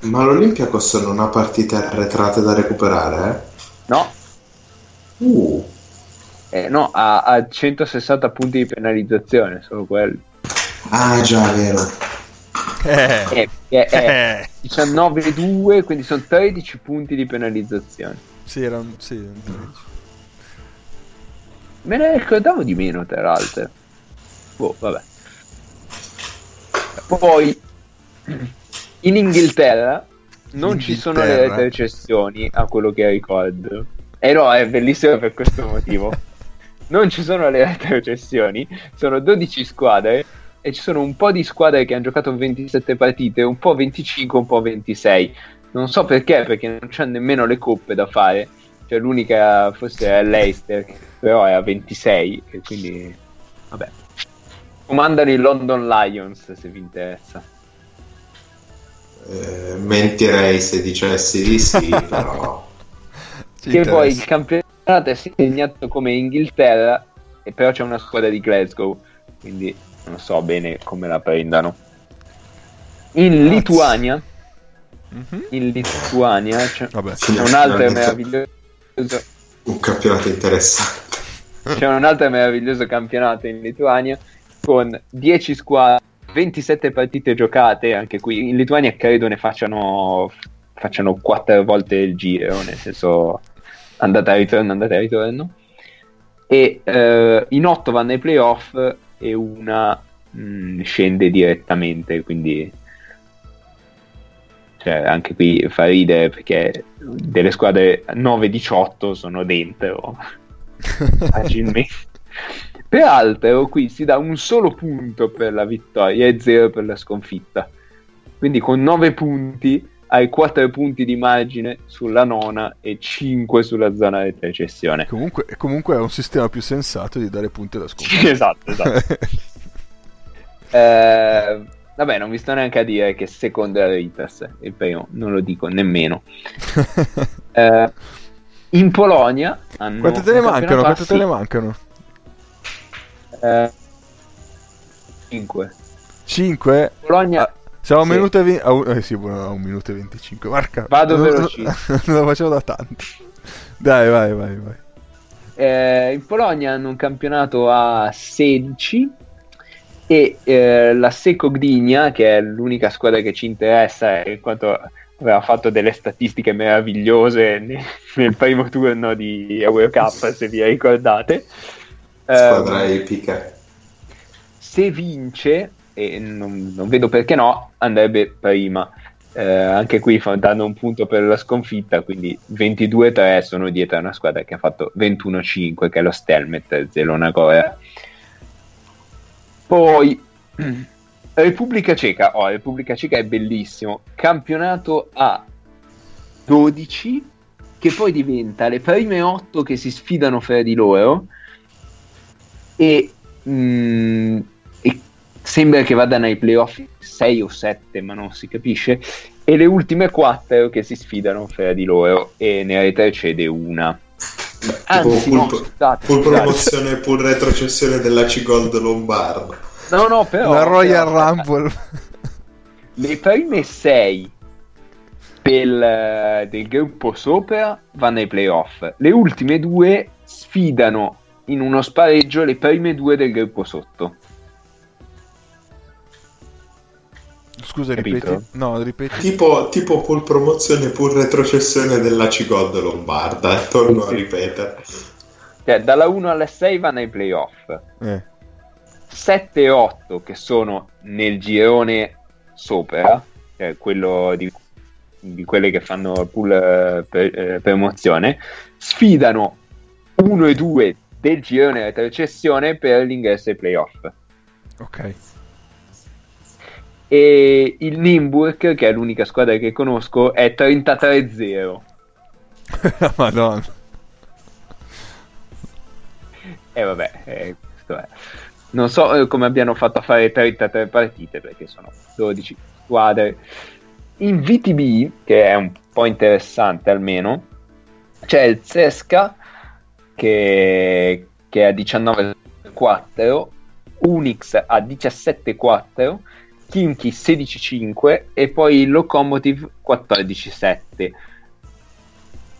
Ma l'Olympiacos non ha partite arretrate da recuperare? No, eh? Uh, eh, no ha, ha 160 punti di penalizzazione, solo quello. ah già, vero. Eh, Eh, eh, è eh. 19-2, quindi sono 13 punti di penalizzazione. Sì, era un... Sì, un 13. Me ne ricordavo di meno, tra l'altro. Boh, vabbè. Poi, in Inghilterra non ci sono le Inghilterra. retrocessioni, a quello che ricordo. E no, è bellissimo per questo motivo. Non ci sono le retrocessioni, sono 12 squadre e ci sono un po' di squadre che hanno giocato 27 partite, un po' 25, un po' 26. Non so perché, perché non c'è nemmeno le coppe da fare. Cioè l'unica forse è l'Eister, però è a 26 e quindi vabbè. Comandano i London Lions se vi interessa. Eh, mentirei se dicessi di sì, però... Ci che poi il campionato è segnato come Inghilterra e però c'è una squadra di Glasgow, quindi non so bene come la prendano. In. Lituania, Mhm. in Lituania c'è, Vabbè. c'è un altro Finalmente meraviglioso Un campionato interessante. c'è un altro meraviglioso campionato in Lituania con 10 squadre, 27 partite giocate, anche qui in Lituania credo ne facciano, facciano 4 volte il giro, nel senso andata e ritorno, andata e ritorno. E eh, in 8 vanno ai playoff e una mh, scende direttamente, quindi cioè, anche qui fa ridere perché delle squadre 9-18 sono dentro facilmente. Peraltro, qui si dà un solo punto per la vittoria e zero per la sconfitta. Quindi con 9 punti hai 4 punti di margine sulla nona e 5 sulla zona di recessione. Comunque, comunque è un sistema più sensato di dare punti alla sconfitta. esatto, esatto. Eh, vabbè, non vi sto neanche a dire che secondo la Reuters, il primo, non lo dico nemmeno. Eh, in Polonia hanno Quante te ne mancano? Quante te ne mancano? Eh, 5. 5? Polonia siamo a un sì. minuto e vi- a un, eh sì, a un minuto e 25. Marca. Vado non, velocissimo. Non lo facevo da tanto. Dai, vai, vai, vai. Eh, in Polonia hanno un campionato a 16 e eh, la Seco Gdynia, che è l'unica squadra che ci interessa, in quanto aveva fatto delle statistiche meravigliose ne- nel primo turno di Eurocup, se vi ricordate. Eh, Squadra epica. se vince, e non, non vedo perché no, andrebbe prima. Eh, anche qui danno un punto per la sconfitta, quindi 22-3 sono dietro a una squadra che ha fatto 21-5, che è lo Stelmet Zelona Gora. Poi Repubblica Ceca, oh, Repubblica Ceca è bellissimo, campionato a 12 che poi diventa le prime 8 che si sfidano fra di loro e, mm, e sembra che vadano ai playoff 6 o 7 ma non si capisce e le ultime 4 che si sfidano fra di loro e ne retrocede una Anzi, no, full, scusate, full scusate. promozione e full retrocessione della C-Gold Lombardo. no no però La Royal però- Rumble. le prime 6 del, del gruppo sopra vanno ai playoff le ultime due sfidano in uno spareggio le prime due del gruppo sotto Scusa, Capito? ripeti. No, ripeti. Tipo, tipo full promozione full retrocessione della C-Gold Lombarda. eh, Torno a Sì. ripetere. cioè dalla 1 alla 6 vanno ai playoff Eh. 7 e 8 che sono nel girone sopra, cioè quello di, di quelle che fanno il pool eh, per, eh, promozione, sfidano 1 e 2 del girone retrocessione per l'ingresso ai playoff. Ok. E il Nimburg, che è l'unica squadra che conosco, è 33-0. Madonna. E vabbè, eh, questo è. Non so eh, come abbiano fatto a fare 33 partite perché sono 12 squadre. In VTB, che è un po' interessante almeno, c'è il Zesca che, che è a 19-4, Unix a 17-4, Kimchi 16-5 e poi Locomotive 14-7.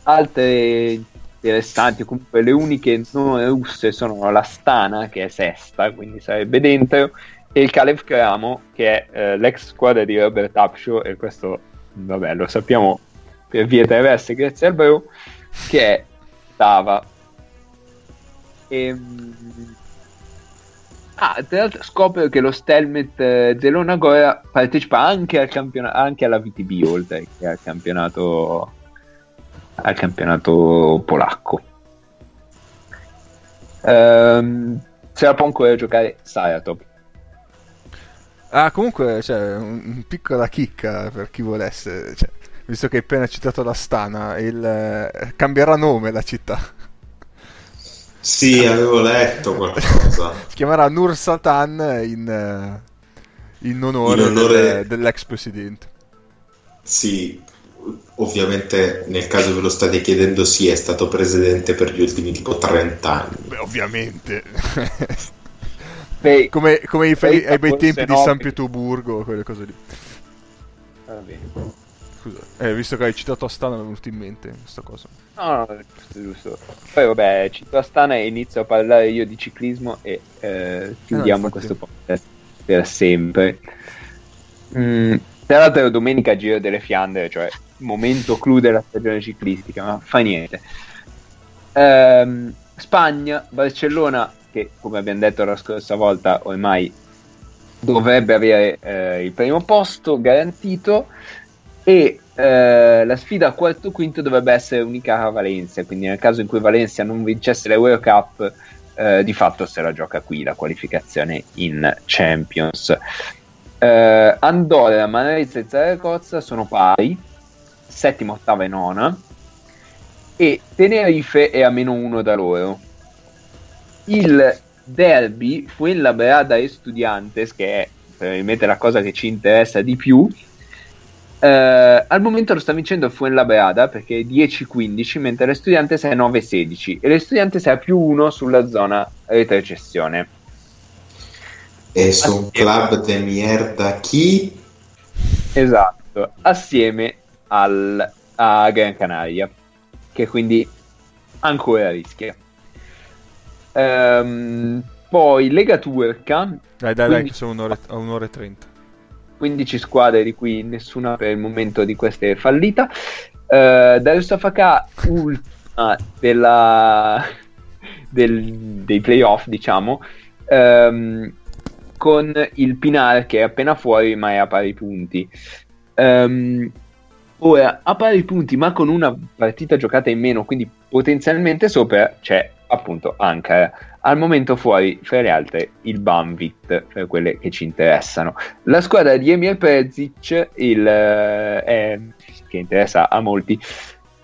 Altre interessanti, comunque le uniche non russe sono la Stana che è sesta, quindi sarebbe dentro, e il Kalev Kramo che è eh, l'ex squadra di Robert Upshaw e questo vabbè lo sappiamo per vie traverse grazie al bro che è Tava Ehm, Ah, tra l'altro scopro che lo Stelmet eh, Zelona Gora partecipa anche, al campiona- anche alla VTB oltre che al campionato al campionato polacco. Ehm, se la può ancora giocare Saratov. Ah, comunque, cioè, un, un piccola chicca per chi volesse. Cioè, visto che hai appena citato la Stana, il, eh, cambierà nome la città. Sì, avevo letto qualcosa. Si chiamerà Nur Sultan in, eh, in onore, In onore- del- dell'ex presidente. Sì, ovviamente nel caso ve lo state chiedendo, sì, è stato presidente per gli ultimi tipo 30 anni. Beh, ovviamente. Beh, come come ai, ai- ai bei tempi di San Pietroburgo, quelle cose lì. va bene. Scusa, eh, visto che hai citato Astana, mi è venuto in mente questa cosa. No, no, giusto, giusto. Poi vabbè, cito Astana e inizio a parlare io di ciclismo e eh, chiudiamo infatti. questo podcast per sempre. Mm, tra l'altro domenica Giro delle Fiandre, cioè momento clou della stagione ciclistica, ma fa niente. Ehm, Spagna, Barcellona, che come abbiamo detto la scorsa volta ormai dovrebbe avere eh, il primo posto garantito e eh, la sfida a quarto quinto dovrebbe essere unica a Valencia quindi nel caso in cui Valencia non vincesse l'Euro Cup eh, di fatto se la gioca qui la qualificazione in Champions. Eh, Andorra, Manresa e Zaragoza sono pari settima, ottava e nona e Tenerife è a meno uno da loro. Il derby Fuenlabrada e Studiantes che è probabilmente la cosa che ci interessa di più eh, al momento lo sta vincendo il Fuenlabrada perché è 10-15 mentre le Studiantes è 9-16 e le Studiantes è a più 1 sulla zona retrocessione E su un club de mierda chi? esatto assieme al, a Gran Canaria che quindi ancora rischia Ehm, poi Lega Turca Dai, dai, dai, Quindi- che sono un'ora e trenta. 15 squadre di cui nessuna per il momento di queste è fallita. Uh, Darius Afaka, ultima della, del- dei playoff, diciamo, ehm, con il Pinar che è appena fuori ma è a pari punti. Ehm, ora, a pari punti ma con una partita giocata in meno, quindi potenzialmente sopra c'è appunto Ankara. Al momento fuori, fra le altre, il Banvit, per quelle che ci interessano. La squadra di Emir Prezic, il, eh, è- che interessa a molti,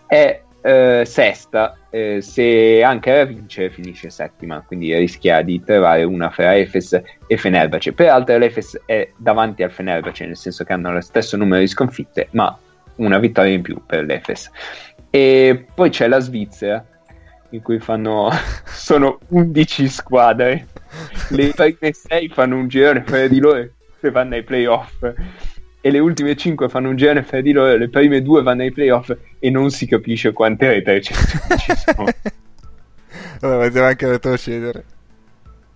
è eh, sesta, eh, se anche la vince finisce settima, quindi rischia di trovare una fra Efes e Fenerbahce. Peraltro l'Efes è davanti al Fenerbahce, nel senso che hanno lo stesso numero di sconfitte, ma una vittoria in più per l'Efes. E poi c'è la Svizzera, in cui fanno sono 11 squadre. Le prime 6 fanno un girone fra di loro e vanno ai playoff. E le ultime 5 fanno un girone fra di loro, le prime 2 vanno ai playoff e non si capisce quante retrocessioni ci sono. Vabbè, poteva anche retrocedere.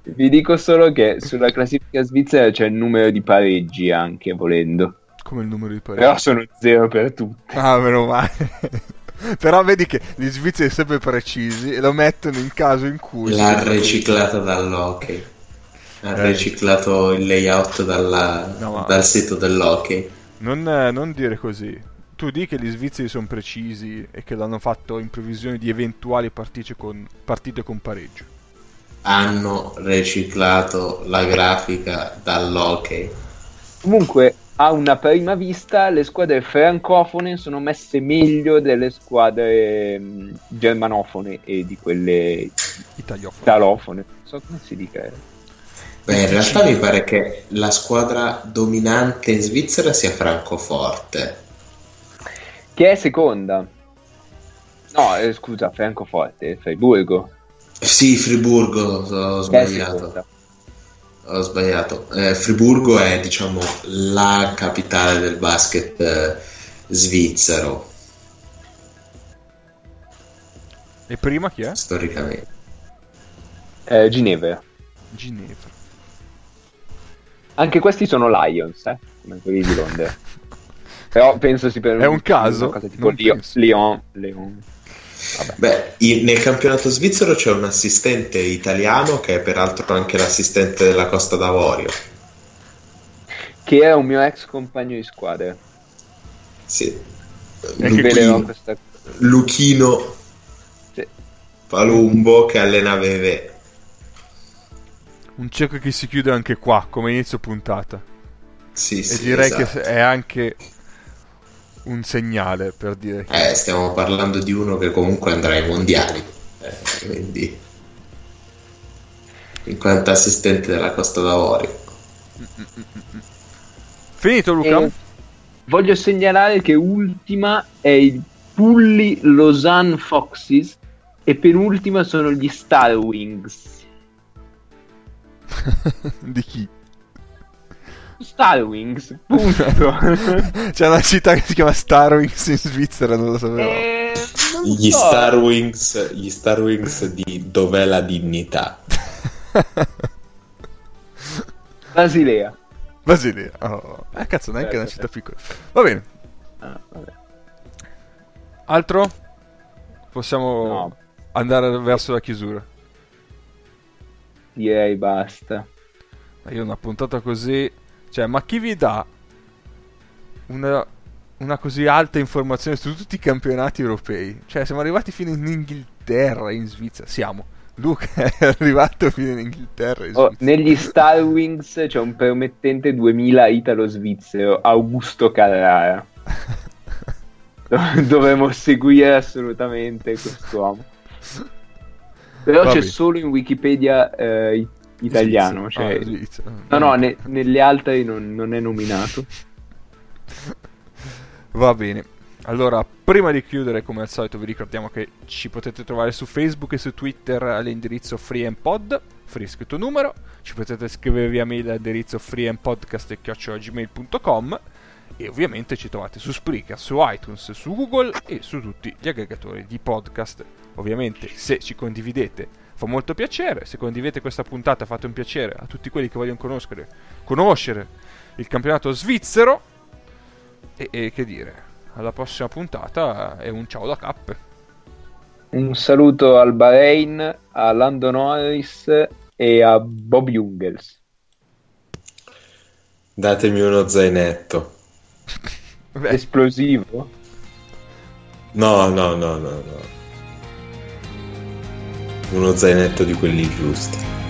Vi dico solo che sulla classifica svizzera c'è il numero di pareggi anche volendo. Come il numero di pareggi. Però sono 0 per tutti. Ah, meno male. Però vedi che gli svizzeri sono sempre precisi e lo mettono in caso in cui... L'ha riciclato dall'hockey. Ha Eh. riciclato il layout dalla- No, ma- dal sito dell'hockey. Non, eh, non dire così. Tu di che gli svizzeri sono precisi e che l'hanno fatto in previsione di eventuali partite con, partite con pareggio. Hanno riciclato la grafica dall'hockey. Comunque, a una prima vista, le squadre francofone sono messe meglio delle squadre mh, germanofone e di quelle Italiofone. italofone. Non so come si dica. Beh, in realtà mi pare che la squadra dominante in Svizzera sia Francoforte. Che è seconda. No, eh, scusa, Francoforte, Freiburgo. Sì, Friburgo, ho Che è sbagliato. Ho sbagliato. Eh, Friburgo è, diciamo, la capitale del basket eh, svizzero, E prima chi è? storicamente. Eh, Ginevra. Ginevra. Anche questi sono Lions, eh, come quelli di Londra. Però penso si per È un caso? cosa tipo Lyon. Lyon, Lyon. Vabbè. Beh, nel campionato svizzero c'è un assistente italiano che è peraltro anche l'assistente della Costa d'Avorio. Che è un mio ex compagno di squadra. Sì. Luchino, questa Luchino sì. Palumbo che allena Veve. Un cerco che si chiude anche qua, come inizio puntata. Sì, E sì, direi esatto. che è anche un segnale per dire che... Eh, stiamo parlando di uno che comunque andrà ai mondiali. Eh, quindi in quanto assistente della Costa d'Avorio. Finito Luca? E voglio segnalare che ultima è il Pulli Lausanne Foxes e penultima sono gli Star Wings. Di chi? Star Wings, punto. C'è una città che si chiama Star Wings in Svizzera, non lo sapevo. Eh, non Gli so. Star Wings, gli Star Wings di Dov'è la dignità? Basilea. Basilea. Oh. Eh, cazzo, neanche Eh, una città piccola. Va bene. Ah, vabbè. Altro? Possiamo No, andare verso la chiusura. direi basta. Ma Io una puntata così... Cioè, ma chi vi dà una, una così alta informazione su tutti i campionati europei? Cioè, siamo arrivati fino in Inghilterra, in Svizzera. Siamo. Luca è arrivato fino in Inghilterra, in Oh, negli Star Wings c'è un promettente 2000 italo-svizzero, Augusto Carrara. Dovremmo seguire assolutamente quest'uomo. Però Va c'è bene. solo in Wikipedia eh, i- italiano. Cioè- Ah, Svizzera. No, no, ne- nelle altre non, non è nominato. Va bene. Allora, prima di chiudere, come al solito, vi ricordiamo che ci potete trovare su Facebook e su Twitter all'indirizzo freeandpod, free scritto numero. Ci potete scrivere via mail all'indirizzo freeandpodcast.gmail.com e ovviamente ci trovate su Spreaker, su iTunes, su Google e su tutti gli aggregatori di podcast. Ovviamente, se ci condividete fa molto piacere. Se condividete questa puntata fate un piacere a tutti quelli che vogliono conoscere, conoscere il campionato svizzero. E, e che dire, alla prossima puntata è un ciao da cappe. Un saluto al Bahrain, a Lando Norris e a Bob Jungels. Datemi uno zainetto. Esplosivo. No, no, no, no, no. Uno zainetto di quelli giusti.